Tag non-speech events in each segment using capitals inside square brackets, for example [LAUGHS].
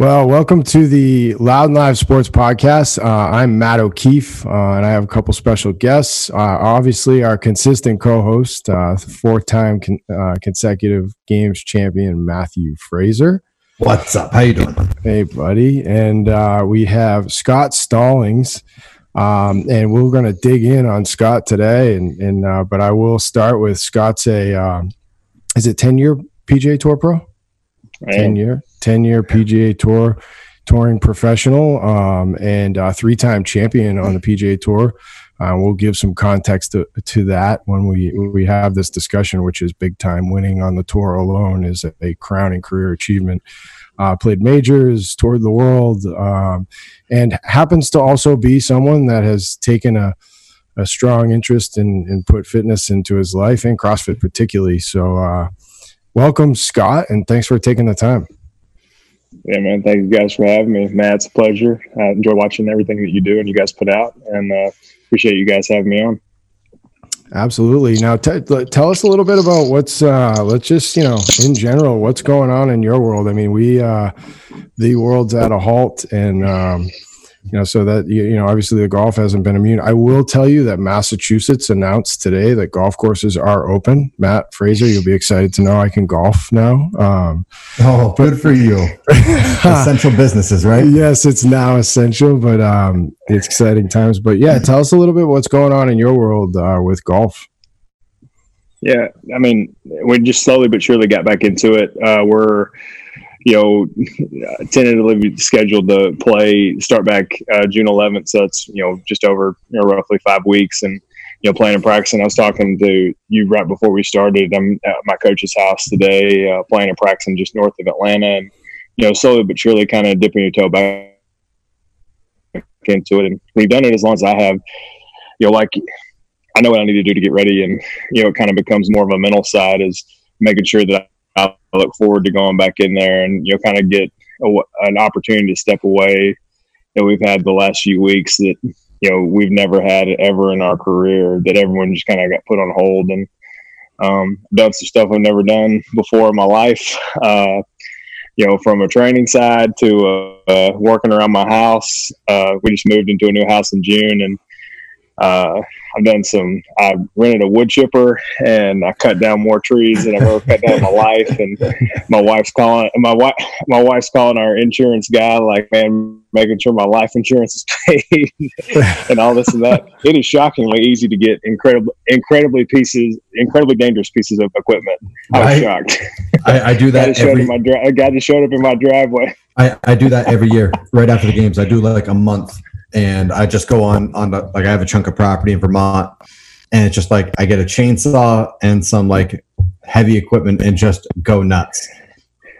Well, welcome to the Loud and Live Sports Podcast. Uh, I'm Matt O'Keefe, uh, and I have a couple special guests. Uh, obviously, our consistent co-host, uh, four-time con- uh, consecutive games champion Matthew Fraser. What's up? How you doing? Hey, buddy. And uh, we have Scott Stallings, um, and we're going to dig in on Scott today. And, and but I will start with Scott's a um, is it ten year PGA Tour Pro? Ten year 10 year PGA Tour touring professional um, and uh, three time champion on the PGA Tour. Uh, we'll give some context to, to that when we we have this discussion, which is big time. Winning on the tour alone is a, a crowning career achievement. Uh, played majors, toured the world, um, and happens to also be someone that has taken a, a strong interest in, in put fitness into his life and CrossFit particularly. So, uh, welcome, Scott, and thanks for taking the time. Yeah, man. Thank you guys for having me. Matt, it's a pleasure. I enjoy watching everything that you do and you guys put out, and uh, appreciate you guys having me on. Absolutely. Now, t- tell us a little bit about what's, uh, let's just, you know, in general, what's going on in your world. I mean, we, uh, the world's at a halt and, um, you know, so that you know, obviously the golf hasn't been immune. I will tell you that Massachusetts announced today that golf courses are open. Matt Fraser, you'll be excited to know I can golf now. Um, [LAUGHS] oh, good for you! [LAUGHS] essential businesses, right? Yes, it's now essential, but um, it's exciting times. But yeah, tell us a little bit what's going on in your world uh, with golf. Yeah, I mean, we just slowly but surely got back into it. Uh, we're you know, tentatively scheduled to play start back uh, June 11th. So it's you know just over you know roughly five weeks, and you know playing and practicing. I was talking to you right before we started. I'm at my coach's house today, uh, playing and practicing just north of Atlanta, and you know slowly but surely kind of dipping your toe back into it. And we've done it as long as I have. You know, like I know what I need to do to get ready, and you know it kind of becomes more of a mental side is making sure that I look forward to going back in there and you know kind of get a, an opportunity to step away that we've had the last few weeks that you know we've never had ever in our career that everyone just kind of got put on hold and um, done some stuff I've never done before in my life. Uh, you know, from a training side to uh, working around my house. Uh, we just moved into a new house in June, and uh, I've done some. I rented a wood chipper and I cut down more trees than I've ever cut down in my life. And my wife's calling my wife. My wife's calling our insurance guy, like, man, making sure my life insurance is paid [LAUGHS] and all this and that. It is shockingly easy to get incredible, incredibly pieces, incredibly dangerous pieces of equipment. I was I, shocked. I, I do [LAUGHS] that. every, my dri- a guy just showed up in my driveway. I, I do that every year, right after the games. I do like a month and I just go on on the like I have a chunk of property in Vermont, and it's just like I get a chainsaw and some like heavy equipment and just go nuts.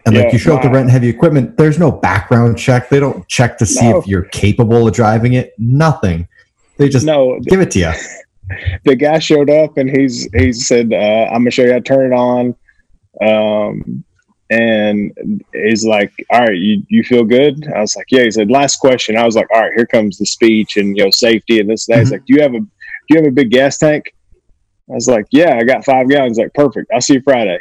And yeah, like you show up to rent heavy equipment, there's no background check. They don't check to see no. if you're capable of driving it. Nothing. They just no, give it to you. [LAUGHS] The guy showed up and he's he said, uh, "I'm gonna show you how to turn it on." Um, and he's like, "All right, you you feel good?" I was like, "Yeah." He said, "Last question." I was like, "All right, here comes the speech and you know safety and this and that." Mm-hmm. He's like, "Do you have a do you have a big gas tank?" I was like, "Yeah, I got five gallons." Like, perfect. I'll see you Friday.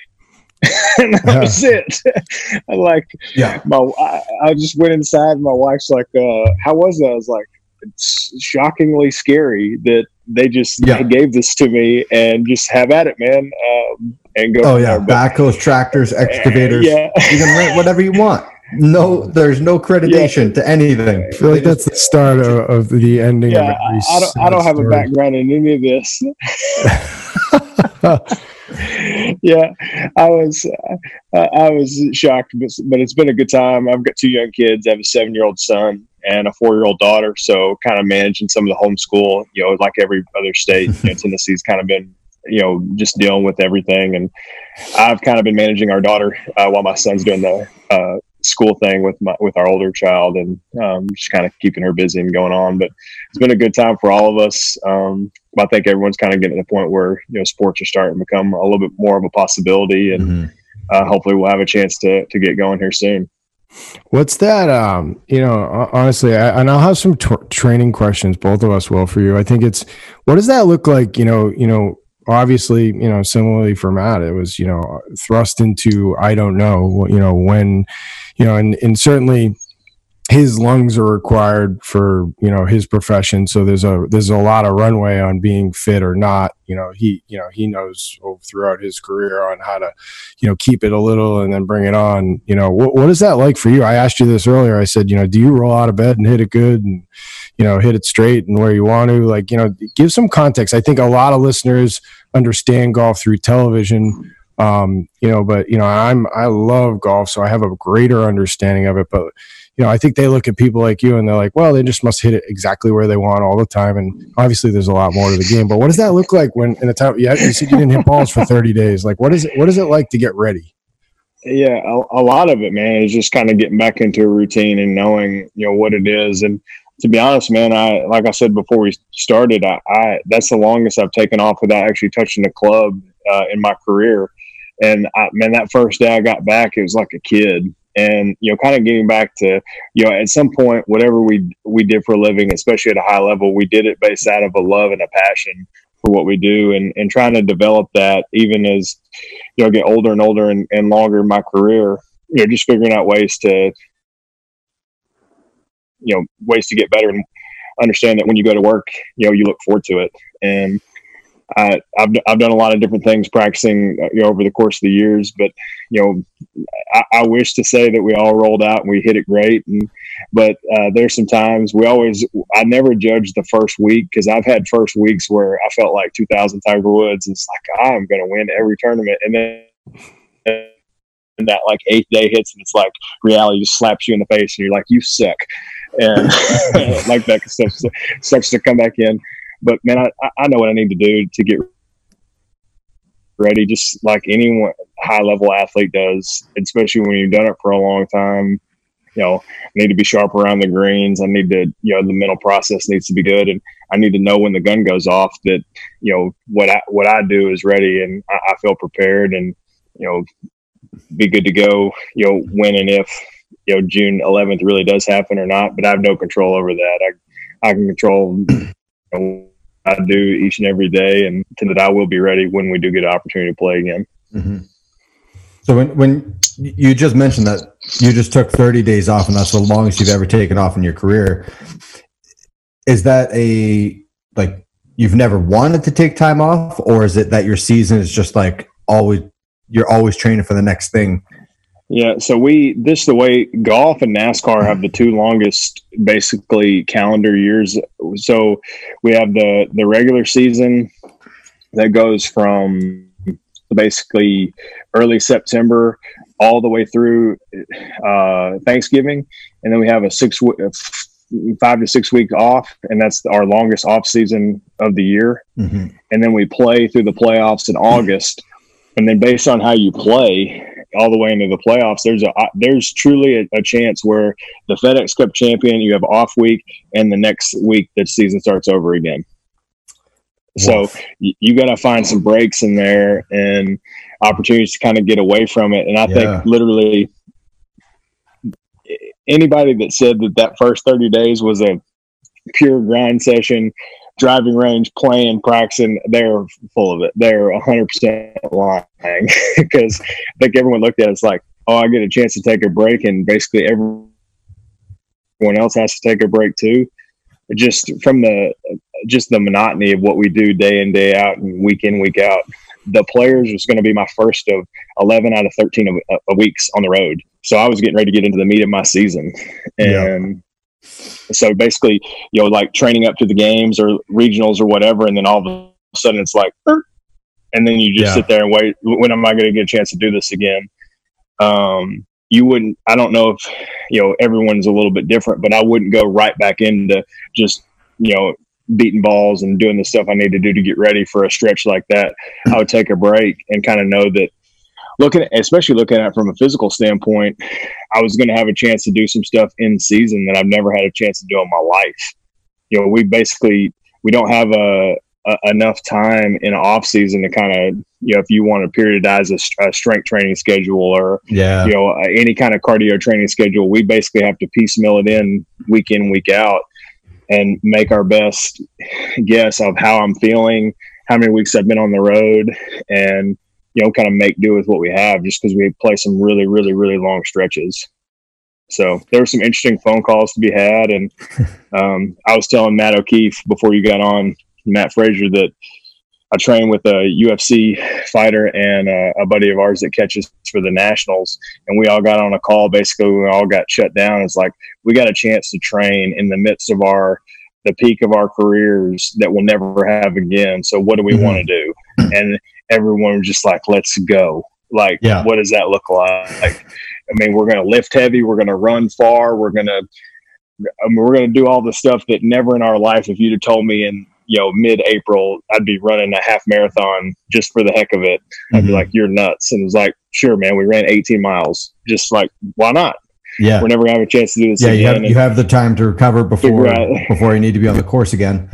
[LAUGHS] and that yeah. was it. [LAUGHS] I like, yeah. My I, I, just went inside. My wife's like, uh, "How was that?" I was like, "It's shockingly scary that they just yeah. gave this to me and just have at it, man." Um, and go. Oh yeah, there. backhoes, tractors, [LAUGHS] excavators. Yeah, you can rent whatever you want. No, there's no accreditation yeah. to anything. I feel like that's the start of, of the ending. Yeah, I don't. I don't have a background in any of this. [LAUGHS] yeah, I was. Uh, I was shocked, but, but it's been a good time. I've got two young kids. I have a seven-year-old son and a four-year-old daughter. So, kind of managing some of the homeschool. You know, like every other state, you know, [LAUGHS] Tennessee's kind of been you know, just dealing with everything. And I've kind of been managing our daughter uh, while my son's doing the uh, school thing with my with our older child, and um, just kind of keeping her busy and going on. But it's been a good time for all of us. Um, I think everyone's kind of getting to the point where you know sports are starting to become a little bit more of a possibility, and mm-hmm. uh, hopefully we'll have a chance to to get going here soon. What's that? Um, you know, honestly, I, and I'll have some t- training questions. Both of us will for you. I think it's what does that look like? You know, you know, obviously, you know, similarly for Matt, it was, you know, thrust into, I don't know, you know, when, you know, and, and certainly his lungs are required for you know his profession. So there's a there's a lot of runway on being fit or not. You know he you know he knows throughout his career on how to you know keep it a little and then bring it on. You know what, what is that like for you? I asked you this earlier. I said you know do you roll out of bed and hit it good? And you know hit it straight and where you want to like you know give some context i think a lot of listeners understand golf through television um, you know but you know i'm i love golf so i have a greater understanding of it but you know, I think they look at people like you and they're like, well, they just must hit it exactly where they want all the time. And obviously, there's a lot more to the game. But what does that look like when in a time you, you said you didn't hit balls for 30 days? Like, what is it? What is it like to get ready? Yeah, a, a lot of it, man, is just kind of getting back into a routine and knowing, you know, what it is. And to be honest, man, I like I said before we started, I, I that's the longest I've taken off without actually touching the club uh, in my career. And I, man, that first day I got back, it was like a kid and you know kind of getting back to you know at some point whatever we we did for a living especially at a high level we did it based out of a love and a passion for what we do and and trying to develop that even as you know get older and older and, and longer in my career you know just figuring out ways to you know ways to get better and understand that when you go to work you know you look forward to it and I, have I've done a lot of different things practicing uh, you know, over the course of the years, but you know, I, I, wish to say that we all rolled out and we hit it great. And but uh, there's some times we always I never judge the first week because I've had first weeks where I felt like 2000 Tiger Woods. It's like I'm going to win every tournament, and then. And that like eighth day hits and it's like reality just slaps you in the face and you're like you suck and [LAUGHS] [LAUGHS] like that stuff starts to come back in but man, I, I know what I need to do to get ready, just like any high level athlete does, especially when you've done it for a long time. You know, I need to be sharp around the greens. I need to, you know, the mental process needs to be good, and I need to know when the gun goes off that, you know, what I what I do is ready, and I, I feel prepared, and you know, be good to go. You know, when and if you know June 11th really does happen or not, but I have no control over that. I I can control [CLEARS THROAT] you know, I do each and every day, and that I will be ready when we do get an opportunity to play again. Mm-hmm. So when when you just mentioned that you just took 30 days off, and that's the longest you've ever taken off in your career, is that a like you've never wanted to take time off, or is it that your season is just like always you're always training for the next thing yeah, so we this the way golf and NASCAR have the two longest basically calendar years. So we have the the regular season that goes from basically early September all the way through uh, Thanksgiving, and then we have a six five to six week off, and that's our longest off season of the year. Mm-hmm. And then we play through the playoffs in August, and then based on how you play, all the way into the playoffs, there's a there's truly a, a, chance where the FedEx Cup champion, you have off week, and the next week the season starts over again. So you, you got to find some breaks in there and opportunities to kind of get away from it. And I yeah. think literally anybody that said that that first 30 days was a pure grind session driving range, playing, practicing, they're full of it. They're 100% lying [LAUGHS] because I think everyone looked at it as like, oh, I get a chance to take a break, and basically everyone else has to take a break too. Just from the just the monotony of what we do day in day out and week in week out. The players was going to be my first of 11 out of 13 of, of weeks on the road. So I was getting ready to get into the meat of my season. And so basically, you know, like training up to the games or regionals or whatever, and then all of a sudden it's like, and then you just yeah. sit there and wait. When am I going to get a chance to do this again? Um, you wouldn't. I don't know if you know everyone's a little bit different, but I wouldn't go right back into just you know beating balls and doing the stuff I need to do to get ready for a stretch like that. I would take a break and kind of know that looking at, especially looking at from a physical standpoint, I was going to have a chance to do some stuff in season that I've never had a chance to do in my life. You know, we basically we don't have a, a enough time in off season to kind of you know if you want to periodize a, a, strength training schedule or yeah you know any kind of cardio training schedule. We basically have to piecemeal it in week in week out and make our best guess of how I'm feeling, how many weeks I've been on the road, and you know, kind of make do with what we have just because we play some really, really, really long stretches. So there were some interesting phone calls to be had, and [LAUGHS] um, I was telling Matt O'Keefe before you got on Matt Fraser that I train with a UFC fighter and a, a, buddy of ours that catches for the Nationals, and we all got on a call. Basically, we all got shut down. It's like we got a chance to train in the midst of our the peak of our careers that we'll never have again. So what do we mm-hmm. want to do? And everyone was just like, "Let's go!" Like, yeah. what does that look like? Like, I mean, we're going to lift heavy. We're going to run far. We're going to I mean, we're going to do all the stuff that never in our life, if you'd have told me in you know mid-April I'd be running a half marathon just for the heck of it. I'd mm-hmm. be like, "You're nuts!" And it was like, "Sure, man, we ran 18 miles. Just like, why not?" Yeah, we're never gonna have a chance to do this. Yeah, you have, you have the time to recover before before you need to be on the course again.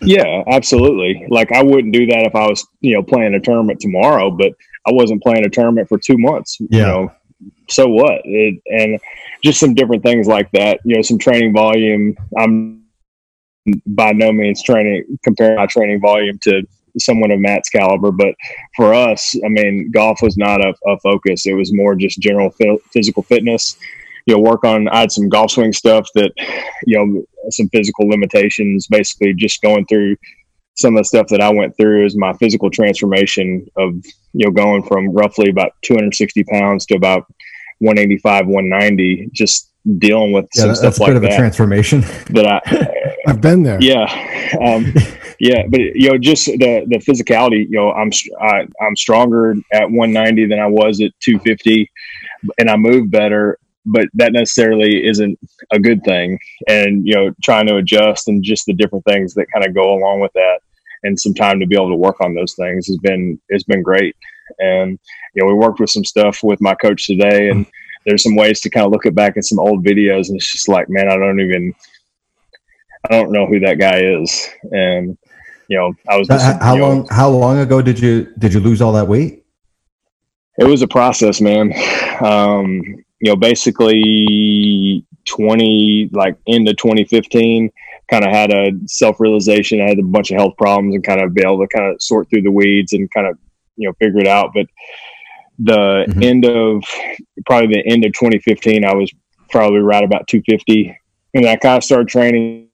Yeah, absolutely. Like I wouldn't do that if I was you know playing a tournament tomorrow, but I wasn't playing a tournament for two months. Yeah. You know, so what? It, and just some different things like that. You know, some training volume. I'm by no means training compare my training volume to someone of Matt's caliber, but for us, I mean, golf was not a, a focus. It was more just general physical fitness. You know, work on. I had some golf swing stuff that, you know, some physical limitations. Basically, just going through some of the stuff that I went through is my physical transformation of you know going from roughly about 260 pounds to about 185, 190. Just dealing with yeah, some stuff like that. That's a bit of a transformation. That I, [LAUGHS] I've been there. Yeah, um, [LAUGHS] yeah, but you know, just the the physicality. You know, I'm I, am i am stronger at 190 than I was at 250, and I move better. But that necessarily isn't a good thing. And you know, trying to adjust and just the different things that kind of go along with that, and some time to be able to work on those things has been has been great. And you know, we worked with some stuff with my coach today, and there's some ways to kind of look at back at some old videos, and it's just like, man, I don't even, I don't know who that guy is, and you know, I was. Just, how, long? Know, how long ago did you did you lose all that weight? It was a process, man. Um, you know, basically twenty like into 2015 kind of had a self realization. I had a bunch of health problems and kind of be able to kind of sort through the weeds and kind of you know figure it out. But the mm-hmm. end of probably the end of 2015, I was probably right about 250, and I kind of started training,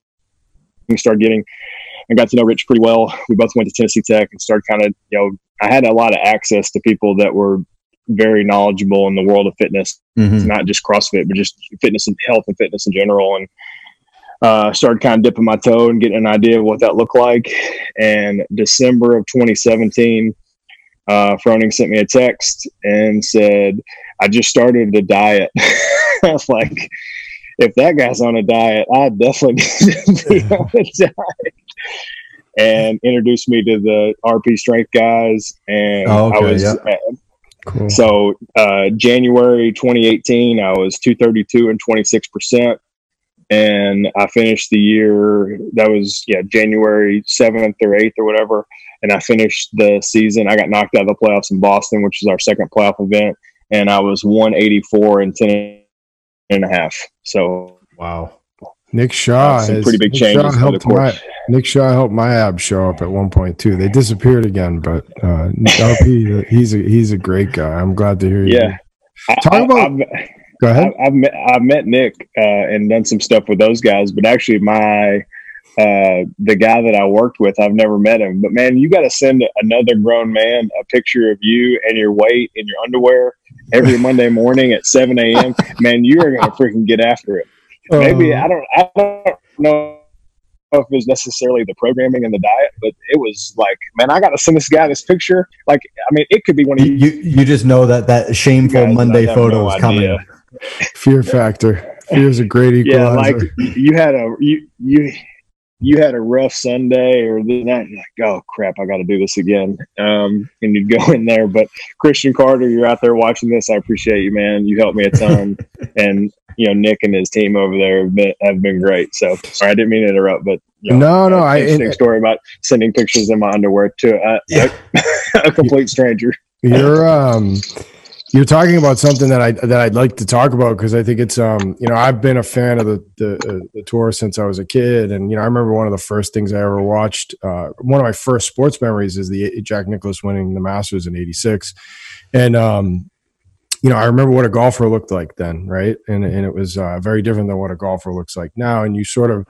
and started getting, I got to know Rich pretty well. We both went to Tennessee Tech and started kind of, you know, I had a lot of access to people that were very knowledgeable in the world of fitness, mm-hmm. not just CrossFit, but just fitness and health and fitness in general. And uh, started kind of dipping my toe and getting an idea of what that looked like. And December of 2017, uh, Froning sent me a text and said, I just started a diet. [LAUGHS] I was like, if that guy's on a diet, I definitely need [LAUGHS] to be on a diet. And introduced me to the RP Strength guys. And oh, okay, I was, yeah. Cool. so uh, January 2018, I was 232 and 26%. And I finished the year, that was, yeah, January 7th or 8th or whatever and I finished the season. I got knocked out of the playoffs in Boston, which is our second playoff event, and I was 184 and 10 and a half. So wow. Nick Shaw uh, some pretty big Nick changes. Shaw helped my, Nick Shaw helped my abs show up at one point too. They disappeared again, but uh, LP, [LAUGHS] he's a he's a great guy. I'm glad to hear you. Yeah, talk I, about. I've, go ahead. I, have met I've met Nick uh, and done some stuff with those guys, but actually my uh, the guy that I worked with, I've never met him, but man, you got to send another grown man a picture of you and your weight in your underwear every Monday morning at 7 a.m. man, you are going to freaking get after it. Maybe uh, I don't, I don't know if it was necessarily the programming and the diet, but it was like, man, I got to send this guy this picture. Like, I mean, it could be one of you. You, you just know that that shameful Monday photo no is coming. [LAUGHS] Fear factor. Fear is a great equalizer. Yeah, like you had a you you you had a rough Sunday or the night, you're like, oh crap, I got to do this again. Um, and you'd go [LAUGHS] in there. But Christian Carter, you're out there watching this. I appreciate you, man. You helped me a ton. [LAUGHS] and, you know, Nick and his team over there have been, have been great. So sorry, I didn't mean to interrupt, but you know, no, no, I, interesting story about sending pictures in my underwear to a, yeah. a, [LAUGHS] a complete stranger. You're, um, you're talking about something that I that I'd like to talk about because I think it's um you know I've been a fan of the the, uh, the, tour since I was a kid and you know I remember one of the first things I ever watched uh, one of my first sports memories is the Jack Nicklaus winning the Masters in '86 and um you know, I remember what a golfer looked like then, right? And and it was uh, very different than what a golfer looks like now. And you sort of,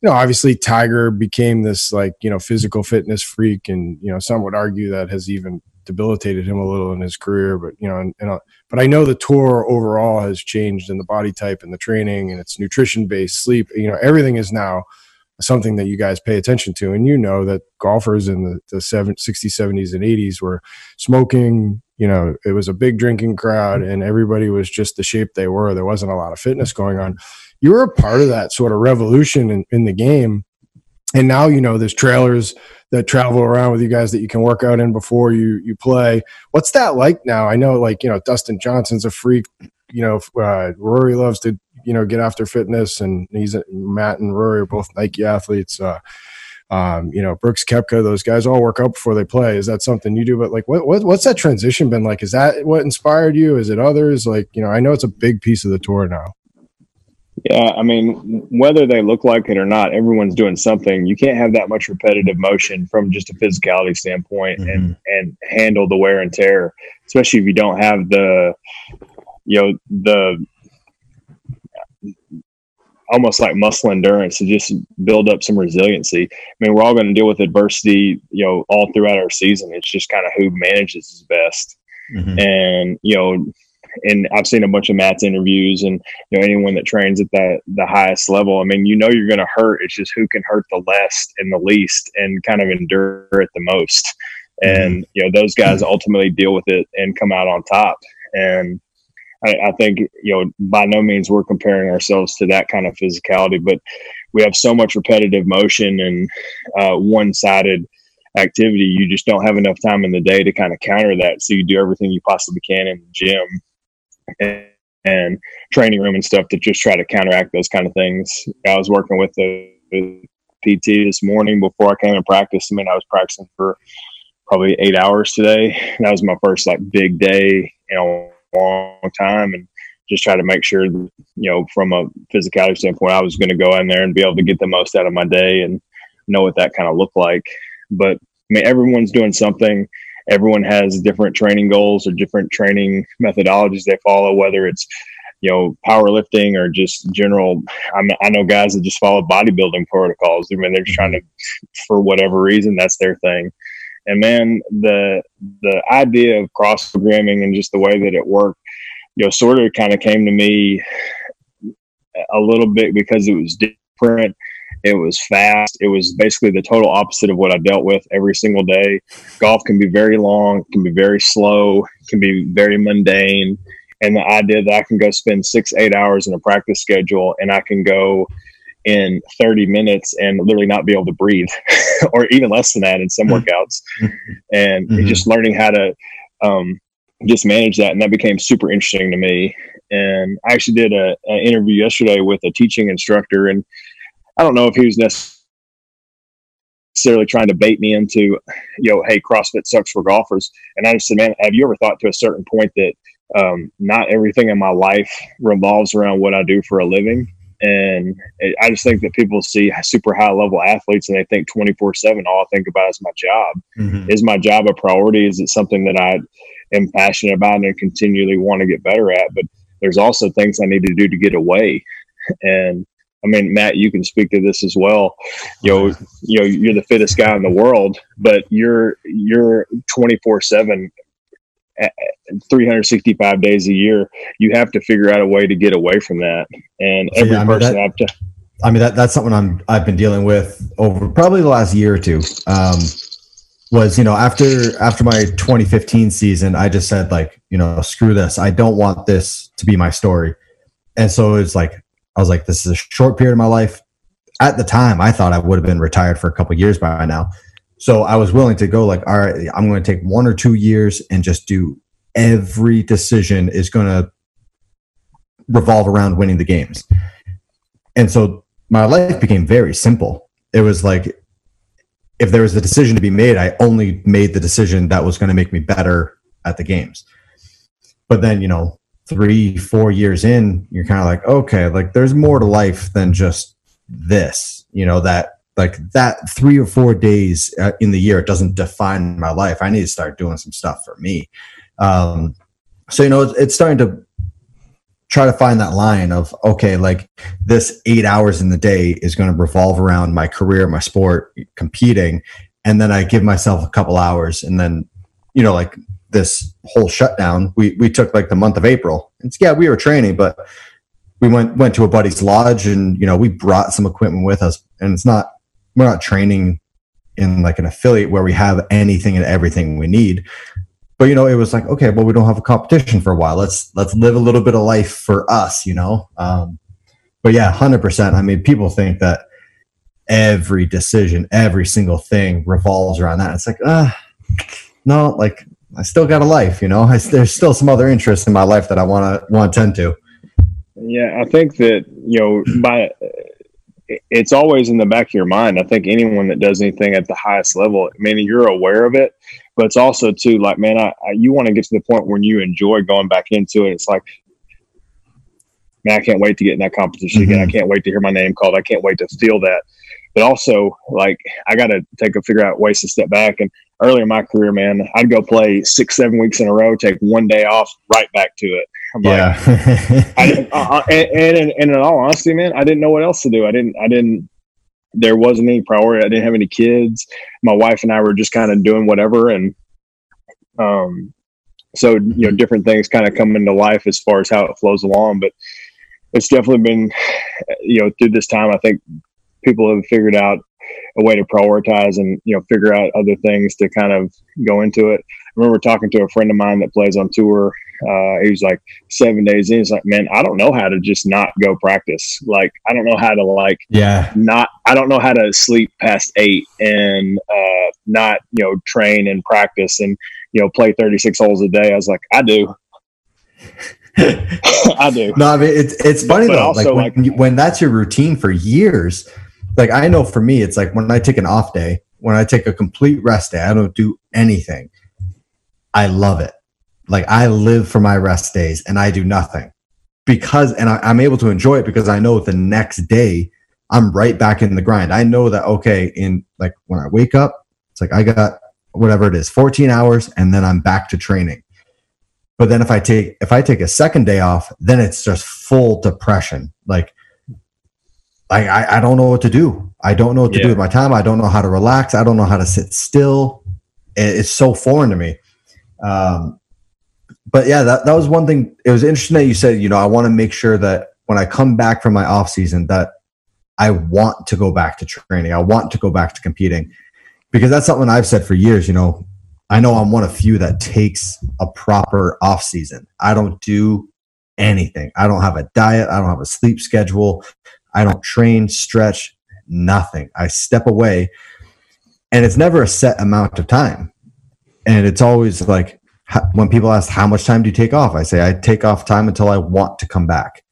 you know, obviously Tiger became this like you know physical fitness freak, and you know some would argue that has even debilitated him a little in his career. But you know, and, and uh, but I know the tour overall has changed in the body type and the training and it's nutrition based sleep. You know, everything is now something that you guys pay attention to. And you know that golfers in the, the seven, 60s, 70s, and 80s were smoking. You know, it was a big drinking crowd and everybody was just the shape they were. There wasn't a lot of fitness going on. You were a part of that sort of revolution in, in the game. And now, you know, there's trailers that travel around with you guys that you can work out in before you you play. What's that like now? I know, like you know, Dustin Johnson's a freak. You know, uh, Rory loves to you know get after fitness, and he's Matt and Rory are both Nike athletes. Uh, um, you know, Brooks Koepka, those guys all work out before they play. Is that something you do? But like, what, what what's that transition been like? Is that what inspired you? Is it others? Like, you know, I know it's a big piece of the tour now. Yeah, I mean, whether they look like it or not, everyone's doing something. You can't have that much repetitive motion from just a physicality standpoint mm-hmm. and and handle the wear and tear, especially if you don't have the, you know, the almost like muscle endurance to just build up some resiliency. I mean, we're all going to deal with adversity, you know, all throughout our season. It's just kind of who manages his best. Mm-hmm. And, you know, and I've seen a bunch of Matt's interviews and you know anyone that trains at the the highest level. I mean, you know you're going to hurt. It's just who can hurt the less and the least, and kind of endure it the most. And mm-hmm. you know those guys ultimately deal with it and come out on top. And I, I think you know by no means we're comparing ourselves to that kind of physicality, but we have so much repetitive motion and uh, one sided activity, you just don't have enough time in the day to kind of counter that. So you do everything you possibly can in the gym and, and training room and stuff to just try to counteract those kind of things. I was working with the, PT this morning before I came to practice. I mean, I was practicing for probably eight hours today. That was my first like big day in a long time, and just try to make sure, that, you know, from a physicality standpoint, I was going to go in there and be able to get the most out of my day and know what that kind of looked like. But I mean, everyone's doing something everyone has different training goals or different training methodologies they follow, whether it's you know powerlifting or just general. I'm, i know guys that just follow bodybuilding protocols. I mean, they're just trying to, for whatever reason, that's their thing. And man, the the idea of cross programming and just the way that it worked, you know, sort of kind of came to me a little bit because it was different it was fast. It was basically the total opposite of what I dealt with every single day. Golf can be very long, can be very slow, can be very mundane. And the idea that I can go spend six, eight hours in a practice schedule and I can go in 30 minutes and literally not be able to breathe [LAUGHS] or even less than that in some mm-hmm. workouts. [LAUGHS] and mm-hmm. just learning how to um, just manage that. And that became super interesting to me. And I actually did a, an interview yesterday with a teaching instructor and I don't know if he was necessarily trying to bait me into, you know, hey, CrossFit sucks for golfers. And I just said, man, have you ever thought to a certain point that um, not everything in my life revolves around what I do for a living? And I just think that people see super high level athletes and they think 24 7, all I think about is my job. Mm-hmm. Is my job a priority? Is it something that I am passionate about and continually want to get better at? But there's also things I need to do to get away. And I mean, Matt, you can speak to this as well. You know, you know, you're the fittest guy in the world, but you're you're 24 seven. 365 days a year you have to figure out a way to get away from that and every yeah, I mean, person that, to I mean that that's something I'm I've been dealing with over probably the last year or two. Um, was you know after after my 2015 season, I just said like you know screw this. I don't want this to be my story, and so it's like I was like, this is a short period of my life. At the time, I thought I would have been retired for a couple years by now. So I was willing to go like, all right, I'm going to take one or two years and just do every decision is going to revolve around winning the games. And so my life became very simple. It was like, if there was a decision to be made, I only made the decision that was going to make me better at the games. But then, you know, three, four years in, you're kind of like, okay, like there's more to life than just this, you know, that like that three or four days uh, in the year, it doesn't define my life. I need to start doing some stuff for me. Um, so you know it's, it's starting to try to find that line of okay like this eight hours in the day is going to revolve around my career my sport competing and then i give myself a couple hours and then you know like this whole shutdown we we took like the month of april. It's yeah we were training but we went went to a buddy's lodge and you know we brought some equipment with us. And it's not we're not training in like an affiliate where we have anything and everything we need. But you know it was like okay well we don't have a competition for a while. Let's let's live a little bit of life for us you know? Um, but yeah 100% i mean people think that every decision every single thing revolves around that. It's like ah uh, no like i still got a life you know I, there's still some other interests in my life that i want to want to tend to yeah i think that you know by it's always in the back of your mind. I think anyone that does anything at the highest level, I mean, you're aware of it, but it's also too like, man, I, I you want to get to the point when you enjoy going back into it. It's like, man, I can't wait to get in that competition mm-hmm. again. I can't wait to hear my name called. I can't wait to feel that. But also, like, I got to take a figure out ways to step back. And earlier in my career, man, I'd go play six, seven weeks in a row, take one day off, right back to it. I'm yeah. Like, I, [LAUGHS] uh, uh, and, and, and in all honesty, man, I didn't know what else to do. I didn't, I didn't, there wasn't any priority. I didn't have any kids. My wife and I were just kind of doing whatever. And, um, so, you know, different things kind of come into life as far as how it flows along, but it's definitely been, you know, through this time, I think people have figured out a way to prioritize and you know figure out other things to kind of go into it. I remember talking to a friend of mine that plays on tour. Uh, he was like seven days in. He's like, man, I don't know how to just not go practice. Like, I don't know how to like, yeah, not. I don't know how to sleep past eight and uh, not you know train and practice and you know play thirty six holes a day. I was like, I do. [LAUGHS] I do. No, I mean it's it's funny but, though. Like when, like when that's your routine for years, like I know for me, it's like when I take an off day, when I take a complete rest day, I don't do anything. I love it. Like I live for my rest days and I do nothing because, and I, I'm able to enjoy it because I know the next day I'm right back in the grind. I know that, okay, in like when I wake up, it's like I got whatever it is, 14 hours and then I'm back to training. But then if I take, if I take a second day off, then it's just full depression. Like I, I, I don't know what to do. I don't know what to yeah. do with my time. I don't know how to relax. I don't know how to sit still. It's so foreign to me. Um, but yeah, that, that was one thing. It was interesting that you said, you know, I want to make sure that when I come back from my off season, that I want to go back to training. I want to go back to competing because that's something I've said for years. You know, I know I'm one of few that takes a proper off season. I don't do anything. I don't have a diet. I don't have a sleep schedule. I don't train, stretch, nothing. I step away and it's never a set amount of time. And it's always like when people ask, How much time do you take off? I say, I take off time until I want to come back.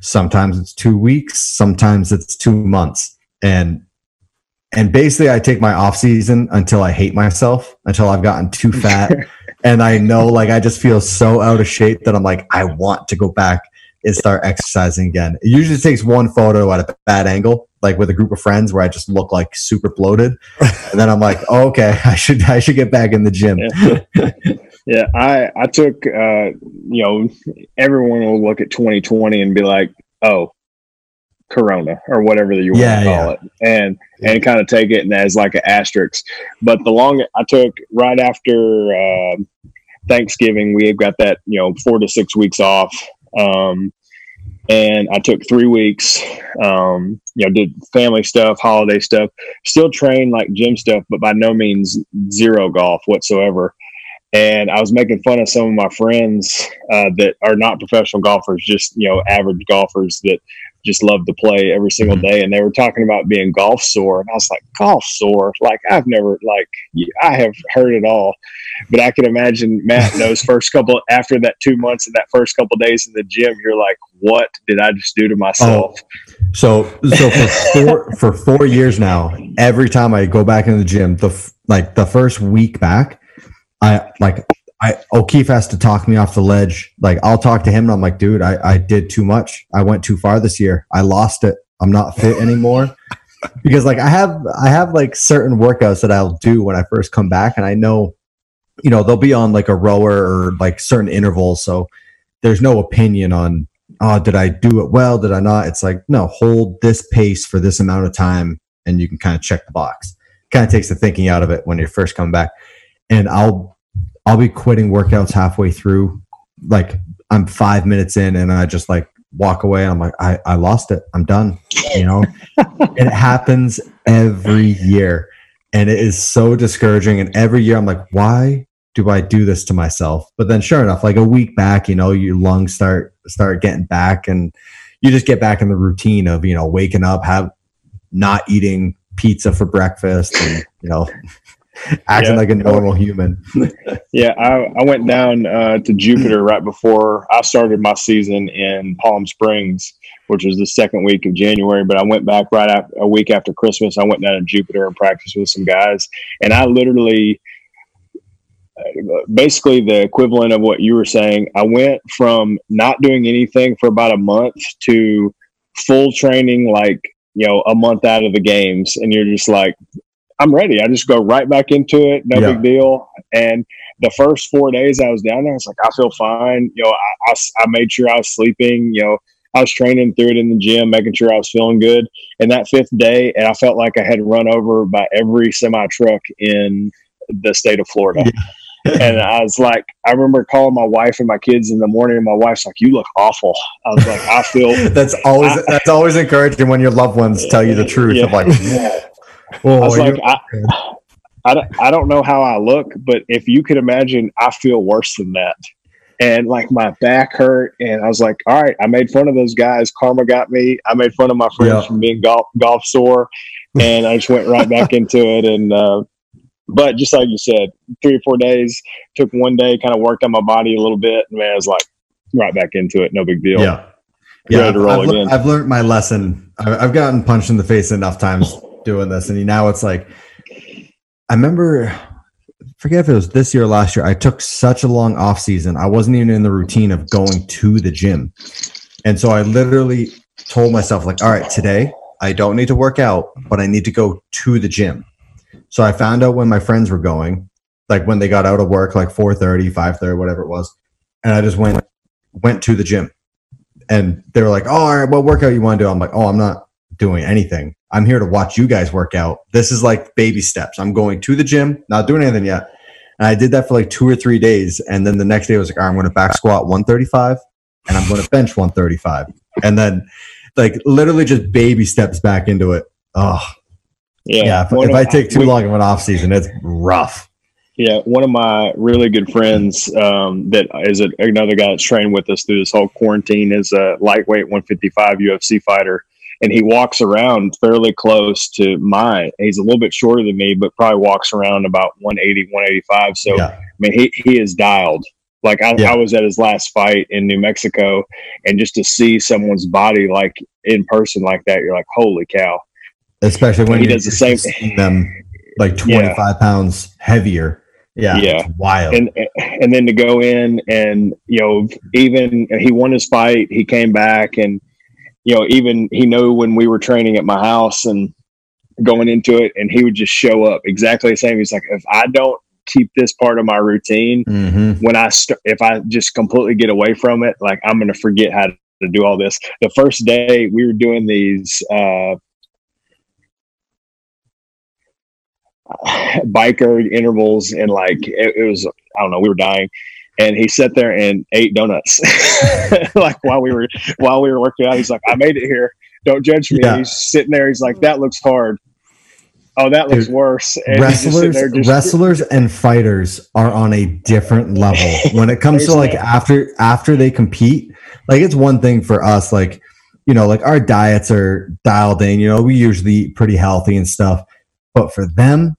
Sometimes it's two weeks, sometimes it's two months. And and basically I take my off season until I hate myself, until I've gotten too fat. [LAUGHS] and I know like I just feel so out of shape that I'm like, I want to go back and start exercising again. It usually takes one photo at a bad angle, like with a group of friends where I just look like super bloated. and then I'm like, oh, okay, [LAUGHS] I should I should get back in the gym. Yeah, [LAUGHS] yeah I I took uh, you know, everyone will look at 2020 and be like, oh, corona or whatever you want yeah, to call yeah. it and and kind of take it as like an asterisk but the long i took right after uh, thanksgiving we have got that you know four to six weeks off um, and I took three weeks, um, you know, did family stuff, holiday stuff, still trained like gym stuff, but by no means zero golf whatsoever. And I was making fun of some of my friends uh, that are not professional golfers, just, you know, average golfers that just love to play every single mm-hmm. day. And they were talking about being golf sore. And I was like, golf sore? Like, I've never, like, I have heard it all. But I can imagine Matt those [LAUGHS] first couple, after that two months and that first couple days in the gym, you're like, what did I just do to myself? Oh, so, so for [LAUGHS] four, for four years now, every time I go back in the gym, the, like the first week back, I like I O'Keefe has to talk me off the ledge. Like I'll talk to him and I'm like, dude, I, I did too much. I went too far this year. I lost it. I'm not fit anymore. [LAUGHS] because like I have I have like certain workouts that I'll do when I first come back and I know you know, they'll be on like a rower or like certain intervals. So there's no opinion on, oh, did I do it well? Did I not? It's like, no, hold this pace for this amount of time and you can kind of check the box. Kind of takes the thinking out of it when you're first coming back. And I'll, I'll be quitting workouts halfway through. Like I'm five minutes in and I just like walk away. I'm like, I, I lost it. I'm done. You know, [LAUGHS] it happens every year. And it is so discouraging. And every year I'm like, why do I do this to myself? But then sure enough, like a week back, you know, your lungs start start getting back and you just get back in the routine of, you know, waking up, have not eating pizza for breakfast and, you know, [LAUGHS] acting Yeah. like a normal human. [LAUGHS] Yeah, I, I went down uh, to Jupiter right before I started my season in Palm Springs, which was the second week of January. But I went back right after, a week after Christmas. I went down to Jupiter and practiced with some guys, and I literally, uh, basically the equivalent of what you were saying. I went from not doing anything for about a month to full training, like you know, a month out of the games, and you're just like, I'm ready. I just go right back into it. No Yeah. big deal. And the first four days I was down there, I was like, I feel fine. You know, I I made sure I was sleeping. You know, I was training through it in the gym, making sure I was feeling good. And that fifth day, and I felt like I had run over by every semi truck in the state of Florida. [LAUGHS] and I was like, I remember calling my wife and my kids in the morning, and my wife's like, "You look awful." I was like, "I feel." [LAUGHS] that's always that's always encouraging when your loved ones tell you the [LAUGHS] truth Yeah. of like, whoa, whoa, I was like, I, I, don't, I don't know how I look, but if you could imagine, I feel worse than that. And like my back hurt, and I was like, all right, I made fun of those guys. Karma got me. I made fun of my friends Yeah. from being golf golf sore, and I just went right back [LAUGHS] into it. And uh, but just like you said, three or four days took one day, kind of worked on my body a little bit, and man, I was like right back into it. No big deal. yeah, yeah. I've, I've learned my lesson. I've gotten punched in the face enough times doing this, and now it's like, I remember. Forget if it was this year or last year. I took such a long off season. I wasn't even in the routine of going to the gym, and so I literally told myself, like, all right, today I don't need to work out, but I need to go to the gym. So I found out when my friends were going, like when they got out of work, like 4.30, 5.30, whatever it was. And I just went, went to the gym and they were like, oh, all right, what workout you want to do? I'm like, oh, I'm not doing anything. I'm here to watch you guys work out. This is like baby steps. I'm going to the gym, not doing anything yet. And I did that for like two or three days. And then the next day I was like, all right, I'm going to back squat 135 and I'm going to bench 135. And then like literally just baby steps back into it. Oh, Yeah, yeah. if, if I take too we- long of an off season, it's rough. Yeah, one of my really good friends um, that is a, another guy that's trained with us through this whole quarantine is a lightweight 155 UFC fighter, and he walks around fairly close to mine. He's a little bit shorter than me, but probably walks around about 180, 185. So yeah. I mean, he he is dialed. Like I, Yeah. I was at his last fight in New Mexico, and just to see someone's body like in person like that, you're like, holy cow! Especially when He does the same- them like Yeah. 25 pounds heavier. Yeah. Yeah. Wild. and and then to go in and you know even he won his fight he came back and you know even he knew when we were training at my house and going into it and he would just show up exactly the same. He's like if i don't keep this part of my routine hmm when i st- if i just completely get away from it like i'm gonna forget how to do all this. The first day we were doing these uh [SIGHS] biker intervals and like it, it was I don't know we were dying and he sat there and ate donuts. [LAUGHS] Like while we were while we were working out he's like I made it here. Don't judge me. Yeah. he's sitting there he's like that looks hard. Oh that looks Dude, worse. And wrestlers just- wrestlers and fighters are on a different level. When it comes to like after after they compete like it's one thing for us like you know like our diets are dialed in you know we usually eat pretty healthy and stuff. But for them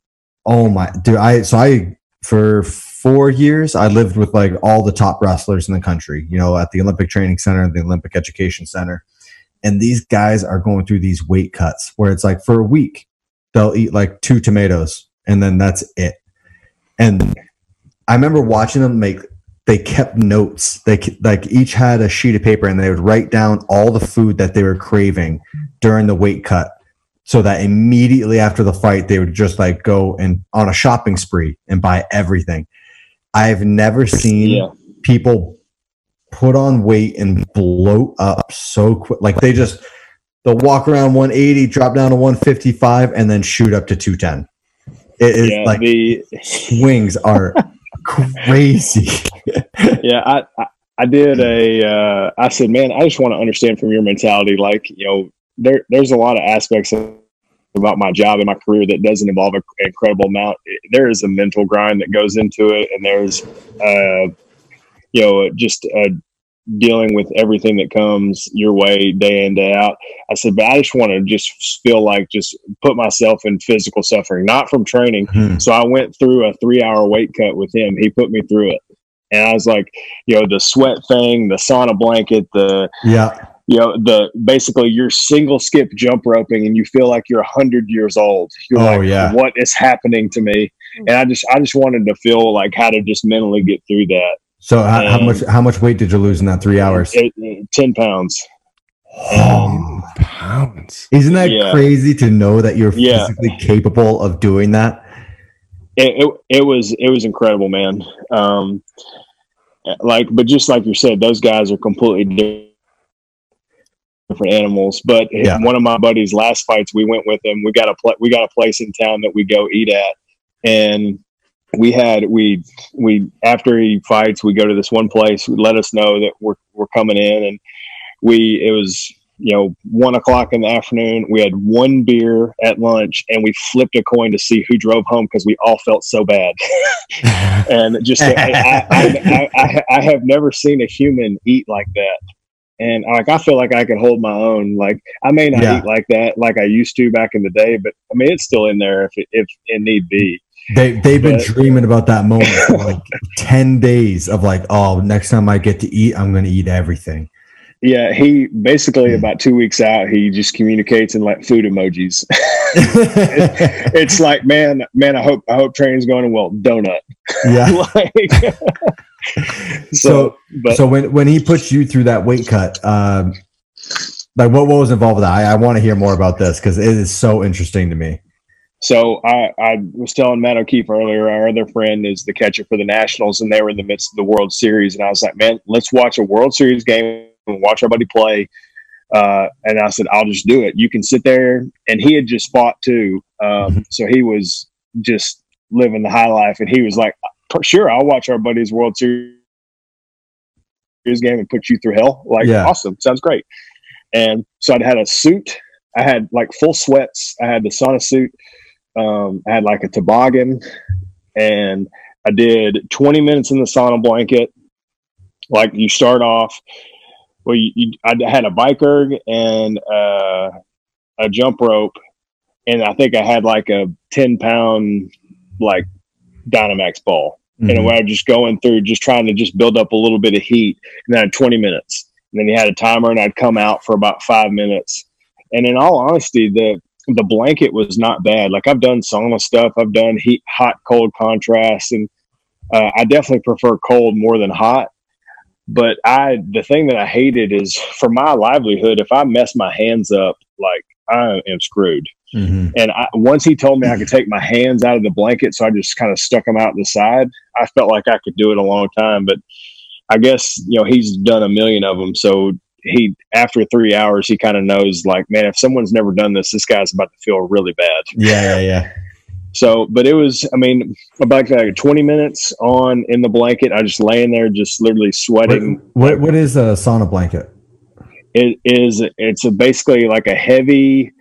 oh my dude i so i for four years i lived with like all the top wrestlers in the country you know at the olympic training center the olympic education center. And these guys are going through these weight cuts where it's like for a week they'll eat like two tomatoes and then that's it. And i remember watching them make they kept notes. They ke- like each had a sheet of paper and they would write down all the food that they were craving during the weight cut so that immediately after the fight they would just like go and on a shopping spree and buy everything I've never seen Yeah. people put on weight and bloat up so quick. Like they just they'll walk around 180, drop down to 155, and then shoot up to 210. It is yeah, like the [LAUGHS] swings are crazy. [LAUGHS] yeah, I, I I did a uh, I said, man, I just want to understand from your mentality, like you know, there there's a lot of aspects of, about my job and my career that doesn't involve an incredible amount. There is a mental grind that goes into it, and there's uh, you know just uh, dealing with everything that comes your way day in day out. I said, but I just want to just feel like just put myself in physical suffering, not from training. Hmm. So I went through a three hour weight cut with him. He put me through it. And I was like, you know, the sweat thing, the sauna blanket, the, Yeah. You know, the basically you're single skip jump roping and you feel like you're 100 years old. You're Oh, like, yeah. what is happening to me? And I just, I just wanted to feel like how to just mentally get through that. So how, how much how much weight did you lose in that three hours? It, it- 10 pounds. Ten pounds. Isn't that Yeah. crazy to know that you're Yeah. physically capable of doing that? it, it, it was it was incredible man um like but just like you said those guys are completely di- different animals but Yeah. one of my buddies last fights we went with him we got a pla- we got a place in town that we go eat at. And we had we we after he fights we go to this one place let us know that we're we're coming in. And we it was you know one o'clock in the afternoon we had one beer at lunch and we flipped a coin to see who drove home because we all felt so bad. [LAUGHS] And just I, I, I, I have never seen a human eat like that and like i feel like i can hold my own like i may not Yeah. eat like that like i used to back in the day but i mean it's still in there if it, if it need be They they've been But- dreaming about that moment [LAUGHS] for like ten days of like, oh, next time I get to eat, I'm gonna eat everything. yeah he basically about two weeks out he just communicates in like food emojis [LAUGHS] [LAUGHS] it's like man man i hope i hope training's going well donut yeah. like [LAUGHS] so, So but so when when he puts you through that weight cut, um, like what what was involved with that? I, I want to hear more about this because it is so interesting to me. So I, I was telling Matt O'Keefe earlier, our other friend is the catcher for the Nationals, and they were in the midst of the World Series. And I was like, man, let's watch a World Series game and watch our buddy play. Uh, and I said, I'll just do it. You can sit there. And he had just fought too. Um, so he was just living the high life. And he was like, sure, I'll watch our buddy's World Series game and put you through hell. Like, Yeah. awesome. Sounds great. And so I'd had a suit. I had like full sweats. I had the sauna suit um, I had like a toboggan, and I did 20 minutes in the sauna blanket. Like you start off, well, you, you, I had a bike erg and uh, a jump rope, and I think I had like a 10 pound like Dynamax ball. Mhm. And I was just going through, just trying to just build up a little bit of heat, and then I had 20 minutes. And then he had a timer, and I'd come out for about five minutes. And in all honesty, the the blanket was not bad. Like I've done sauna stuff, I've done heat, hot, cold contrast, and uh, I definitely prefer cold more than hot. But I, the thing that I hated is for my livelihood, if I mess my hands up, like I am screwed. Mhm. And I, once he told me I could take my hands out of the blanket, so I just kind of stuck them out the side. I felt like I could do it a long time, but I guess you know he's done a million of them. So he, after three hours, he kind of knows like, man, if someone's never done this, this guy's about to feel really bad. Yeah, yeah, yeah. So, but it was, I mean, about like 20 minutes on in the blanket. I just laying there, just literally What, sweating. what what is a sauna blanket? It is, it's a basically like a heavy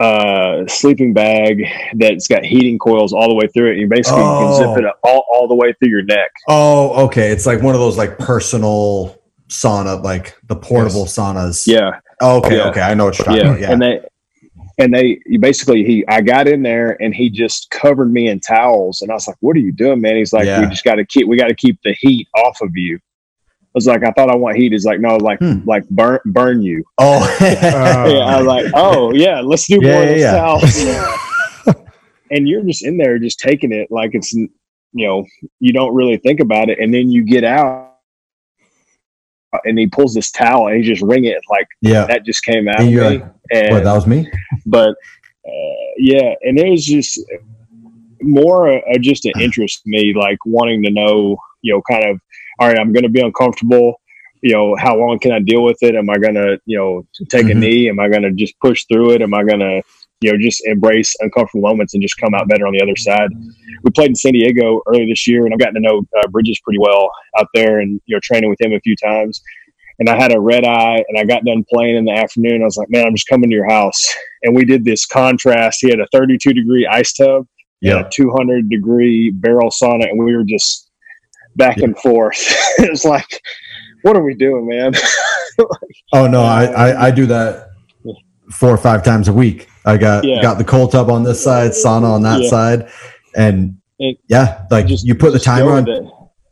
uh sleeping bag that's got heating coils all the way through it. And you basically you can Oh. zip it all, all the way through your neck. Oh, okay. It's like one of those like personal sauna, like the portable saunas. Yeah. Oh, okay, Yeah. okay. I know what you're talking Yeah. about. Yeah. And they, and they you basically he I got in there and he just covered me in towels and I was like, "What are you doing, man?" He's like, Yeah. "We just got to keep we got to keep the heat off of you." I was like, "I thought I want heat." He's like, "No, like Hmm. like burn burn you." oh, [LAUGHS] yeah, I was like, "Oh yeah, let's do Yeah, more of yeah, yeah. towels." [LAUGHS] and you're just in there, just taking it like it's you know you don't really think about it, and then you get out. And he pulls this towel and he just wring it like yeah. that just came out And of me. like, and that was me? but uh, yeah, and it was just more uh, just an interest to me, like wanting to know, you know, kind of, all right, I'm going to be uncomfortable. You know, how long can I deal with it? Am I going to, you know, take Mhm. a knee? Am I going to just push through it? Am I going to, you know, just embrace uncomfortable moments and just come out better on the other side? We played in San Diego earlier this year, and I've gotten to know uh, Bridges pretty well out there, and you know, training with him a few times. And I had a red eye, and I got done playing in the afternoon. I was like, man, I'm just coming to your house, and we did this contrast. He had a 32 degree ice tub, Yeah. 200 degree barrel sauna, and we were just back and forth. [LAUGHS] it's like, what are we doing, man? [LAUGHS] Oh no, I, I I do that four or five times a week. I got Yeah. got the cold tub on this side, sauna on that Yeah. side, and It- yeah, like Just- you put the timer on it.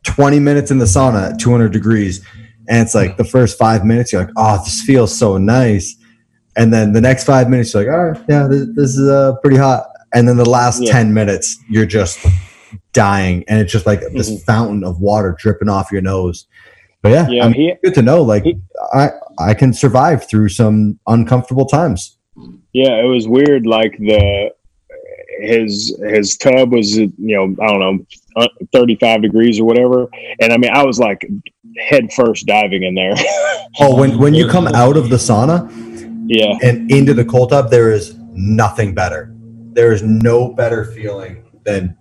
20 minutes in the sauna at 200 degrees, and it's like the first five minutes you're like, oh, this feels so nice, and then the next five minutes you're like, all right, yeah, this, this is uh, pretty hot, and then the last Yeah. 10 minutes you're just dying, and it's just like this Mhm. fountain of water dripping off your nose. But yeah, Yeah, I mean, he, good to know. Like He- I I can survive through some uncomfortable times. yeah, it was weird. Like the his his tub was you know I don't know uh, 35 degrees or whatever, and I mean I was like head first diving in there. [LAUGHS] Oh, when when you come out of the sauna yeah, and into the cold tub, there is nothing better. There is no better feeling than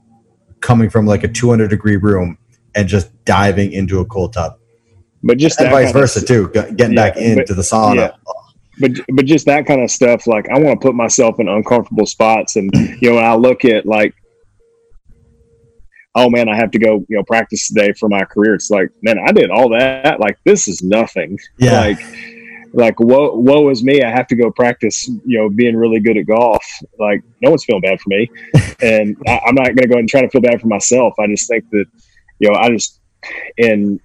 coming from like a 200 degree room and just diving into a cold tub, but just and vice kind of- versa too. Getting Yeah, back into the sauna. yeah. but but just that kind of stuff like i want to put myself in uncomfortable spots and you know when i look at like oh man i have to go you know practice today for my career it's like man i did all that like this is nothing Yeah. like like woe, woe is me. I have to go practice you know being really good at golf. Like no one's feeling bad for me. [LAUGHS] And I, i'm not going to go and try to feel bad for myself. I just think that you know i just and